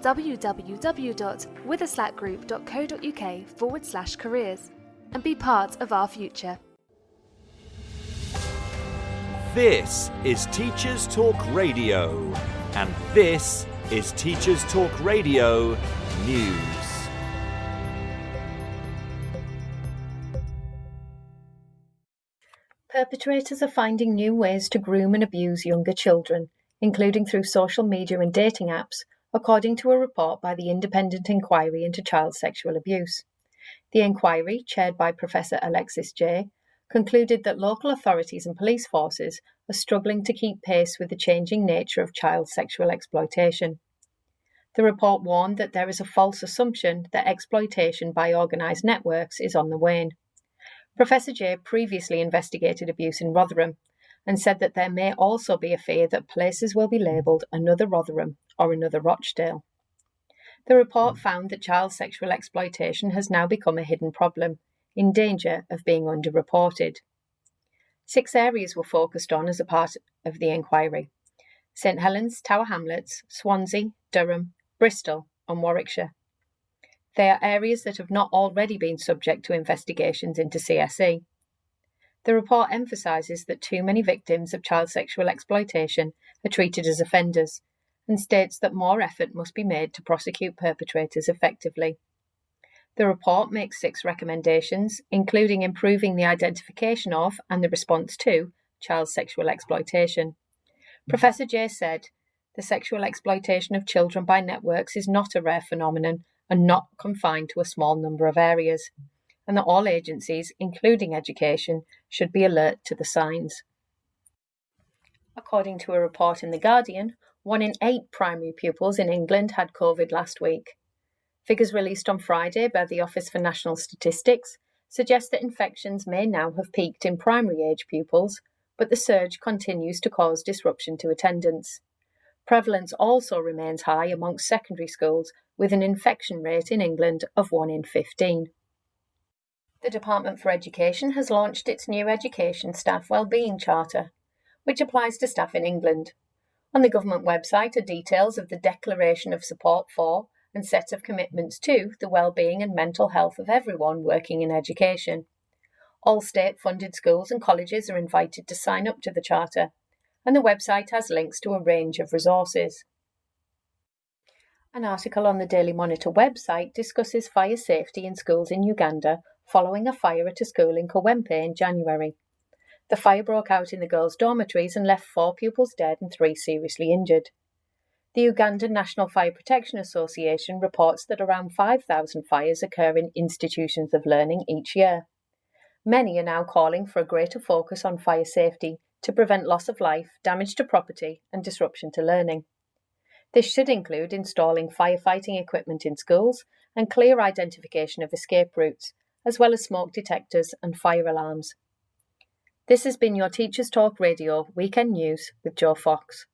www.witherslackgroup.co.uk forward slash careers and be part of our future. This is Teachers Talk Radio, and this is Teachers Talk Radio News. Perpetrators are finding new ways to groom and abuse younger children, including through social media and dating apps, according to a report by the Independent Inquiry into Child Sexual Abuse. The inquiry, chaired by Professor Alexis Jay, concluded that local authorities and police forces are struggling to keep pace with the changing nature of child sexual exploitation. The report warned that there is a false assumption that exploitation by organised networks is on the wane. Professor Jay previously investigated abuse in Rotherham and said that there may also be a fear that places will be labelled another Rotherham or another Rochdale. The report hmm. found that child sexual exploitation has now become a hidden problem, in danger of being underreported. Six areas were focused on as a part of the inquiry St Helens, Tower Hamlets, Swansea, Durham, Bristol, and Warwickshire. They are areas that have not already been subject to investigations into CSE. The report emphasises that too many victims of child sexual exploitation are treated as offenders and states that more effort must be made to prosecute perpetrators effectively. The report makes six recommendations, including improving the identification of and the response to child sexual exploitation. Professor Jay said, The sexual exploitation of children by networks is not a rare phenomenon and not confined to a small number of areas and that all agencies, including education, should be alert to the signs. According to a report in The Guardian, one in eight primary pupils in England had COVID last week. Figures released on Friday by the Office for National Statistics suggest that infections may now have peaked in primary age pupils, but the surge continues to cause disruption to attendance. Prevalence also remains high amongst secondary schools, with an infection rate in England of 1 in 15. The Department for Education has launched its new Education Staff Wellbeing Charter, which applies to staff in England. On the government website are details of the declaration of support for and set of commitments to the well-being and mental health of everyone working in education. All state-funded schools and colleges are invited to sign up to the charter, and the website has links to a range of resources. An article on the Daily Monitor website discusses fire safety in schools in Uganda following a fire at a school in Kawempe in January. The fire broke out in the girls' dormitories and left four pupils dead and three seriously injured. The Ugandan National Fire Protection Association reports that around 5,000 fires occur in institutions of learning each year. Many are now calling for a greater focus on fire safety to prevent loss of life, damage to property, and disruption to learning. This should include installing firefighting equipment in schools and clear identification of escape routes, as well as smoke detectors and fire alarms. This has been your Teachers Talk Radio Weekend News with Joe Fox.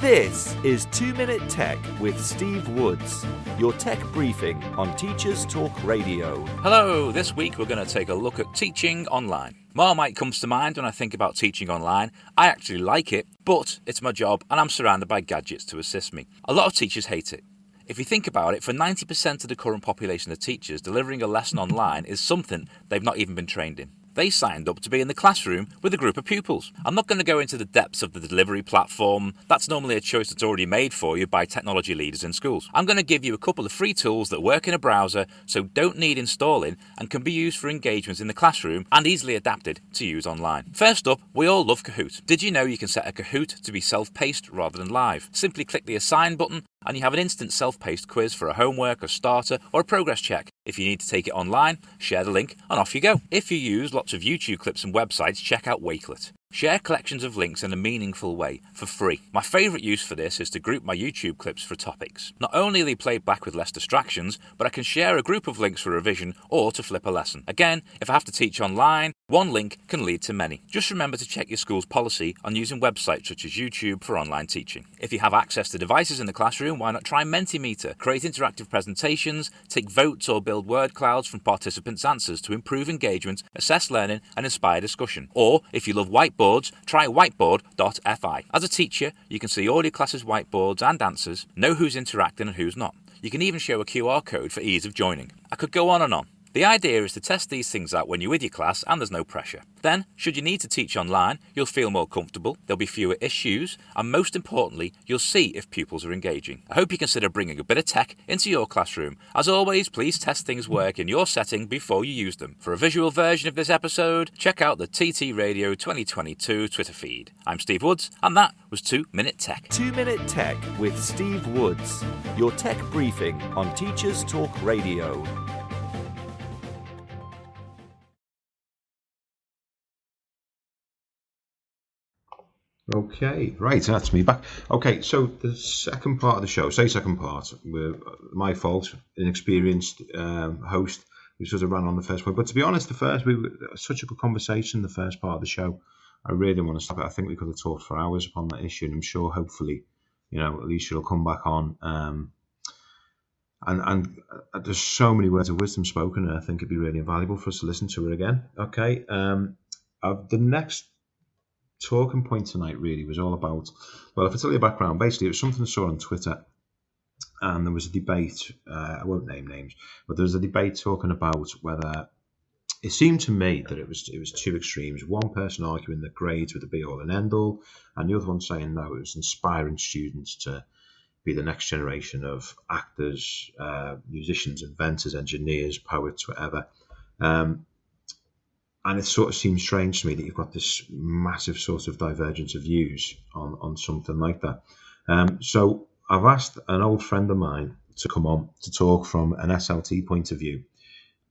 This is 2 Minute Tech with Steve Woods, your tech briefing on Teachers Talk Radio. Hello, this week we're going to take a look at teaching online. Marmite comes to mind when I think about teaching online. I actually like it, but it's my job and I'm surrounded by gadgets to assist me. A lot of teachers hate it. If you think about it, for 90% of the current population of teachers, delivering a lesson online is something they've not even been trained in. They signed up to be in the classroom with a group of pupils. I'm not going to go into the depths of the delivery platform. That's normally a choice that's already made for you by technology leaders in schools. I'm going to give you a couple of free tools that work in a browser, so don't need installing and can be used for engagements in the classroom and easily adapted to use online. First up, we all love Kahoot. Did you know you can set a Kahoot to be self-paced rather than live? Simply click the assign button and you have an instant self-paced quiz for a homework, a starter, or a progress check. If you need to take it online, share the link and off you go. If you use lots of YouTube clips and websites, check out Wakelet. Share collections of links in a meaningful way for free. My favourite use for this is to group my YouTube clips for topics. Not only are they played back with less distractions, but I can share a group of links for revision or to flip a lesson. Again, if I have to teach online, one link can lead to many. Just remember to check your school's policy on using websites such as YouTube for online teaching. If you have access to devices in the classroom, why not try Mentimeter? Create interactive presentations, take votes or build word clouds from participants' answers to improve engagement, assess learning, and inspire discussion. Or, if you love whiteboards, try whiteboard.fi. As a teacher, you can see all your class's whiteboards and answers, know who's interacting and who's not. You can even show a QR code for ease of joining. I could go on and on. The idea is to test these things out when you're with your class and there's no pressure. Then, should you need to teach online, you'll feel more comfortable, there'll be fewer issues, and most importantly, you'll see if pupils are engaging. I hope you consider bringing a bit of tech into your classroom. As always, please test things work in your setting before you use them. For a visual version of this episode, check out the TT Radio 2022 Twitter feed. I'm Steve Woods, and that was 2 Minute Tech. 2 Minute Tech with Steve Woods, your tech briefing on Teachers Talk Radio. Okay, right, that's me back. Okay, so the second part of the show, say second part, my fault, inexperienced um, host, we sort of ran on the first one. But to be honest, the first, we were such a good conversation, the first part of the show. I really want to stop it. I think we could have talked for hours upon that issue, and I'm sure, hopefully, you know, at least she'll come back on. Um, and and uh, there's so many words of wisdom spoken, and I think it'd be really invaluable for us to listen to her again. Okay, um, uh, the next talking point tonight really was all about, well, if I tell you the background, basically it was something I saw on Twitter, and there was a debate. Uh, I won't name names, but there was a debate talking about whether it seemed to me that it was it was two extremes. One person arguing that grades were the be all and end all, and the other one saying no, it was inspiring students to be the next generation of actors, uh, musicians, inventors, engineers, poets, whatever. Um, and it sort of seems strange to me that you've got this massive sort of divergence of views on, on something like that. Um, so I've asked an old friend of mine to come on to talk from an SLT point of view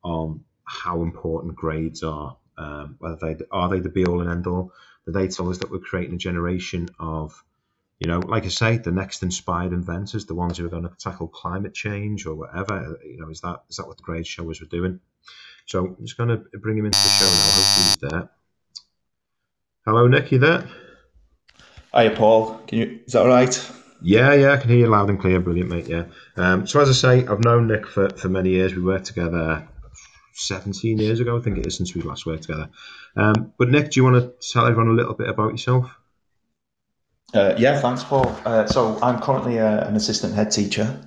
on how important grades are. Um, whether they are they the be all and end all? Do they tell us that we're creating a generation of, you know, like I say, the next inspired inventors, the ones who are going to tackle climate change or whatever? You know, is that is that what the grades show us we're doing? So I'm just going to bring him into the show now. Hopefully he's there. Hello, Nick. You there? Hiya, Paul. Can you? Is that all right? Yeah, yeah, I can hear you loud and clear. Brilliant, mate. Yeah. Um, so as I say, I've known Nick for, for many years. We worked together 17 years ago, I think it is, since we last worked together. Um, but Nick, do you want to tell everyone a little bit about yourself? Uh, yeah, thanks, Paul. Uh, so I'm currently uh, an assistant head teacher.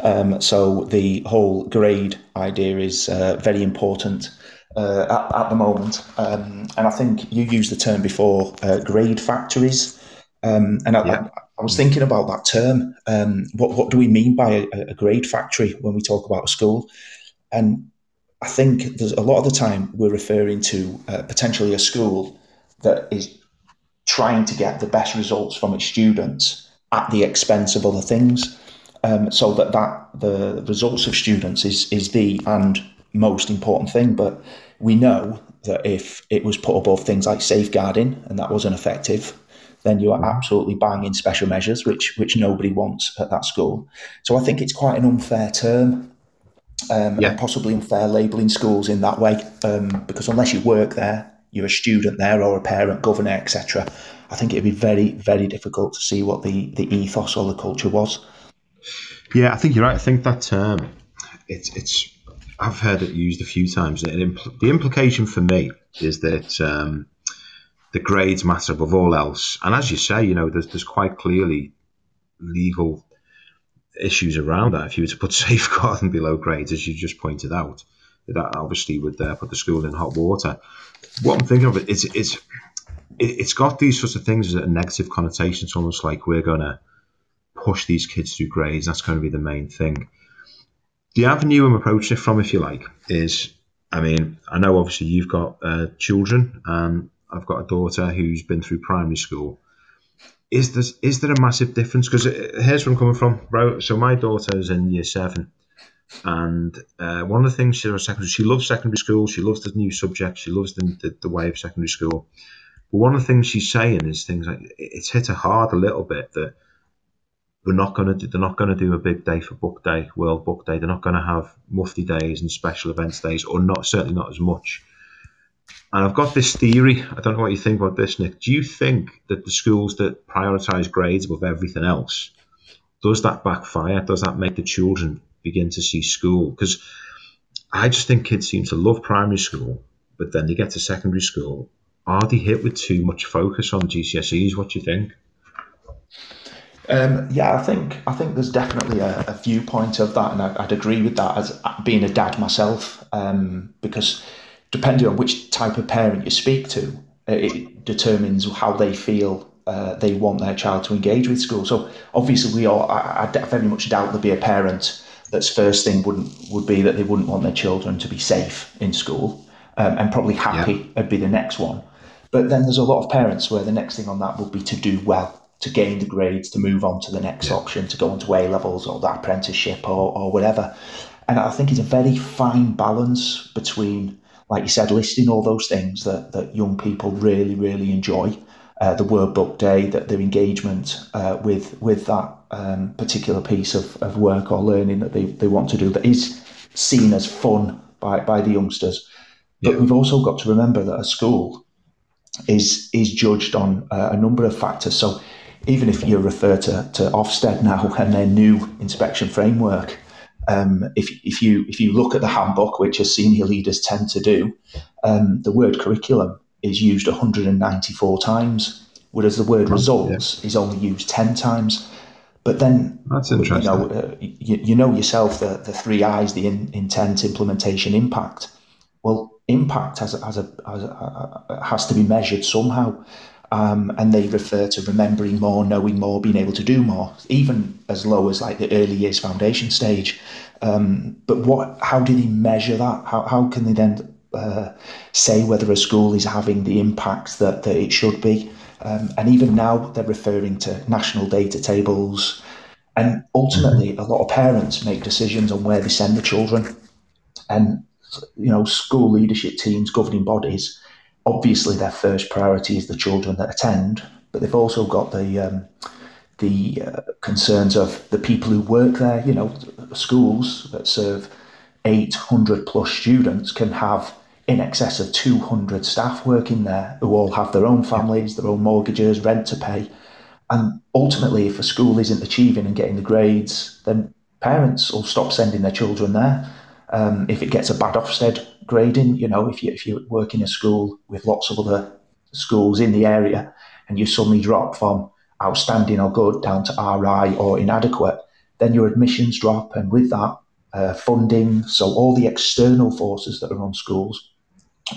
Um, so the whole grade idea is uh, very important uh, at, at, the moment. Um, and I think you used the term before, uh, grade factories. Um, and I, yeah. I was thinking about that term. Um, what what do we mean by a, a, grade factory when we talk about a school? And I think there's a lot of the time we're referring to uh, potentially a school that is trying to get the best results from its students at the expense of other things. Um, so that, that the results of students is is the and most important thing. But we know that if it was put above things like safeguarding and that wasn't effective, then you are absolutely banging special measures, which which nobody wants at that school. So I think it's quite an unfair term, um, yeah. and possibly unfair labelling schools in that way, um, because unless you work there, you're a student there or a parent, governor, etc. I think it'd be very very difficult to see what the the ethos or the culture was. Yeah, I think you're right. I think that term, it's it's. I've heard it used a few times. Impl- the implication for me is that um, the grades matter above all else. And as you say, you know, there's, there's quite clearly legal issues around that. If you were to put safeguarding below grades, as you just pointed out, that obviously would uh, put the school in hot water. What I'm thinking of it is it's it's got these sorts of things as a negative connotation. It's almost like we're going to push these kids through grades. That's going to be the main thing. The avenue I'm approaching it from, if you like, is I mean, I know obviously you've got uh, children, and I've got a daughter who's been through primary school. Is there is there a massive difference? Because uh, here's where I'm coming from. So my daughter is in year seven, and uh, one of the things she secondary, she loves secondary school. She loves the new subject. She loves the, the, the way of secondary school. But one of the things she's saying is things like it's hit her hard a little bit that we're not going to they're not going to do a big day for book day world book day they're not going to have mufti days and special events days or not certainly not as much and I've got this theory. I don't know what you think about this, Nick. Do you think that the schools that prioritise grades above everything else does that backfire? Does that make the children begin to see school? Because I just think kids seem to love primary school, but then they get to secondary school. Are they hit with too much focus on GCSEs? What do you think? Um, yeah, I think I think there's definitely a, a viewpoint of that, and I, would agree with that as being a dad myself, um, because depending on which type of parent you speak to, it determines how they feel uh, they want their child to engage with school. So obviously, we all I, I very much doubt there'd be a parent that's first thing wouldn't would be that they wouldn't want their children to be safe in school, um, and probably happy yeah. would be the next one. But then there's a lot of parents where the next thing on that would be to do well, to gain the grades, to move on to the next yeah. option, to go into A levels or the apprenticeship or, or whatever. And I think it's a very fine balance between like you said, listing all those things that, that young people really, really enjoy. Uh, the world book day, that their engagement uh, with with that um, particular piece of, of work or learning that they, they want to do that is seen as fun by, by the youngsters. But yeah. we've also got to remember that a school is is judged on uh, a number of factors. So even if you refer to, to Ofsted now and their new inspection framework, um, if, if you if you look at the handbook, which as senior leaders tend to do, um, the word curriculum is used 194 times, whereas the word results yeah. is only used 10 times. But then that's interesting. You know, uh, you, you, know yourself the, the three I's: the in, intent, implementation, impact. Well, impact has, has, a, has, a, has to be measured somehow. Um, and they refer to remembering more, knowing more, being able to do more, even as low as like the early years foundation stage. Um, but what? How do they measure that? How, how can they then uh, say whether a school is having the impact that, that it should be? Um, and even now, they're referring to national data tables. And ultimately, a lot of parents make decisions on where they send the children. And, you know, school leadership teams, governing bodies, obviously their first priority is the children that attend, but they've also got the um, the uh, concerns of the people who work there. You know, schools that serve 800 plus students can have in excess of 200 staff working there who all have their own families, their own mortgages, rent to pay. And ultimately, if a school isn't achieving and getting the grades, then parents will stop sending their children there. Um, if it gets a bad Ofsted grading, you know, if you if you work in a school with lots of other schools in the area, and you suddenly drop from outstanding or good down to RI or inadequate, then your admissions drop, and with that, uh, funding, so all the external forces that are on schools,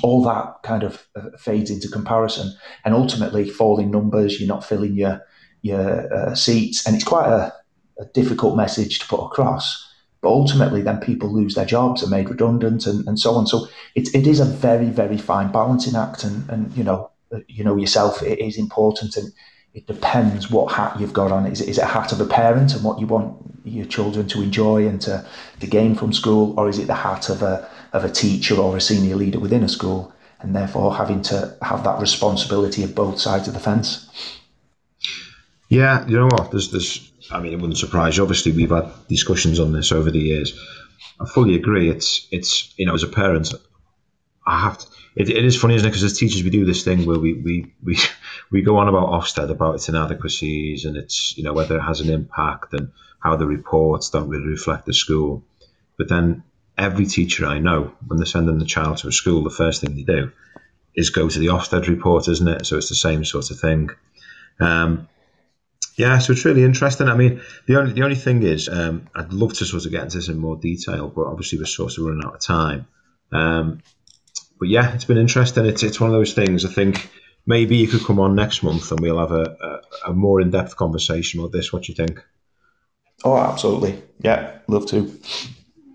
all that kind of uh, fades into comparison, and ultimately falling numbers. You're not filling your your uh, seats, and it's quite a, a, difficult message to put across. But ultimately, then people lose their jobs, are made redundant, and, and so on. So it, it is a very, very fine balancing act, and, and you know, uh, you know yourself, it is important, and it depends what hat you've got on. Is it, is it a hat of a parent and what you want your children to enjoy and to, to gain from school, or is it the hat of a of a teacher or a senior leader within a school, and therefore having to have that responsibility of both sides of the fence? Yeah, you know what? There's there's. I mean, it wouldn't surprise you. Obviously, we've had discussions on this over the years. I fully agree. It's it's you know, as a parent, I have to it, it is funny, isn't it? Because as teachers, we do this thing where we, we, we, we go on about Ofsted, about its inadequacies and its, you know, whether it has an impact and how the reports don't really reflect the school. But then every teacher I know, when they're sending the child to a school, the first thing they do is go to the Ofsted report, isn't it? So it's the same sort of thing. Um, yeah, so it's really interesting. I mean, the only the only thing is, um, I'd love to sort of get into this in more detail, but obviously we're sort of running out of time. Um, but yeah, it's been interesting. It's it's one of those things. I think maybe you could come on next month and we'll have a, a, a more in depth conversation about this. What do you think? Oh, absolutely. Yeah, love to.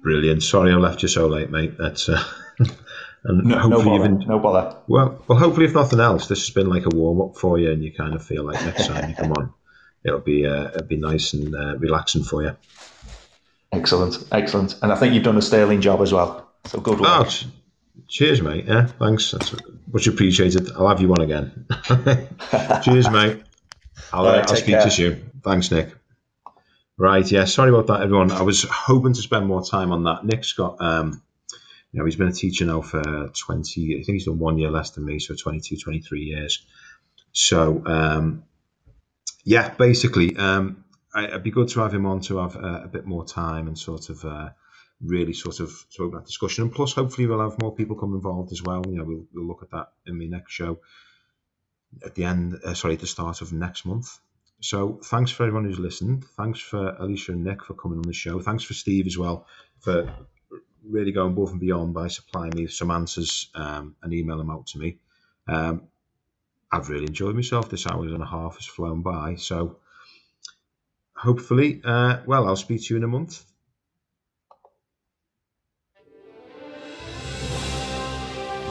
Brilliant. Sorry I left you so late, mate. That's uh, and no, hopefully no bother. Even, no bother. Well, well, hopefully, if nothing else, this has been like a warm up for you, and you kind of feel like next time you come on, it'll be uh, it'll be nice and uh, relaxing for you. Excellent, excellent, and I think you've done a sterling job as well. So good work. Oh, Cheers, mate. Yeah, thanks. That's much appreciated. I'll have you on again. Cheers, mate. I'll, right, uh, I'll speak care. to you soon. Thanks, Nick. Right, yeah. Sorry about that, everyone. I was hoping to spend more time on that. Nick's got, um, you know, he's been a teacher now for 20, I think he's done one year less than me, so 22, 23 years. So, um, yeah, basically, um, I, it'd be good to have him on to have uh, a bit more time and sort of uh, really sort of to open that discussion. And plus, hopefully, we'll have more people come involved as well. You know, we'll, we'll look at that in the next show at the end, uh, sorry, at the start of next month. So thanks for everyone who's listened. Thanks for Alicia and Nick for coming on the show. Thanks for Steve as well for really going above and beyond by supplying me some answers um, and email them out to me. Um, I've really enjoyed myself. This hour and a half has flown by. So hopefully, uh, well, I'll speak to you in a month.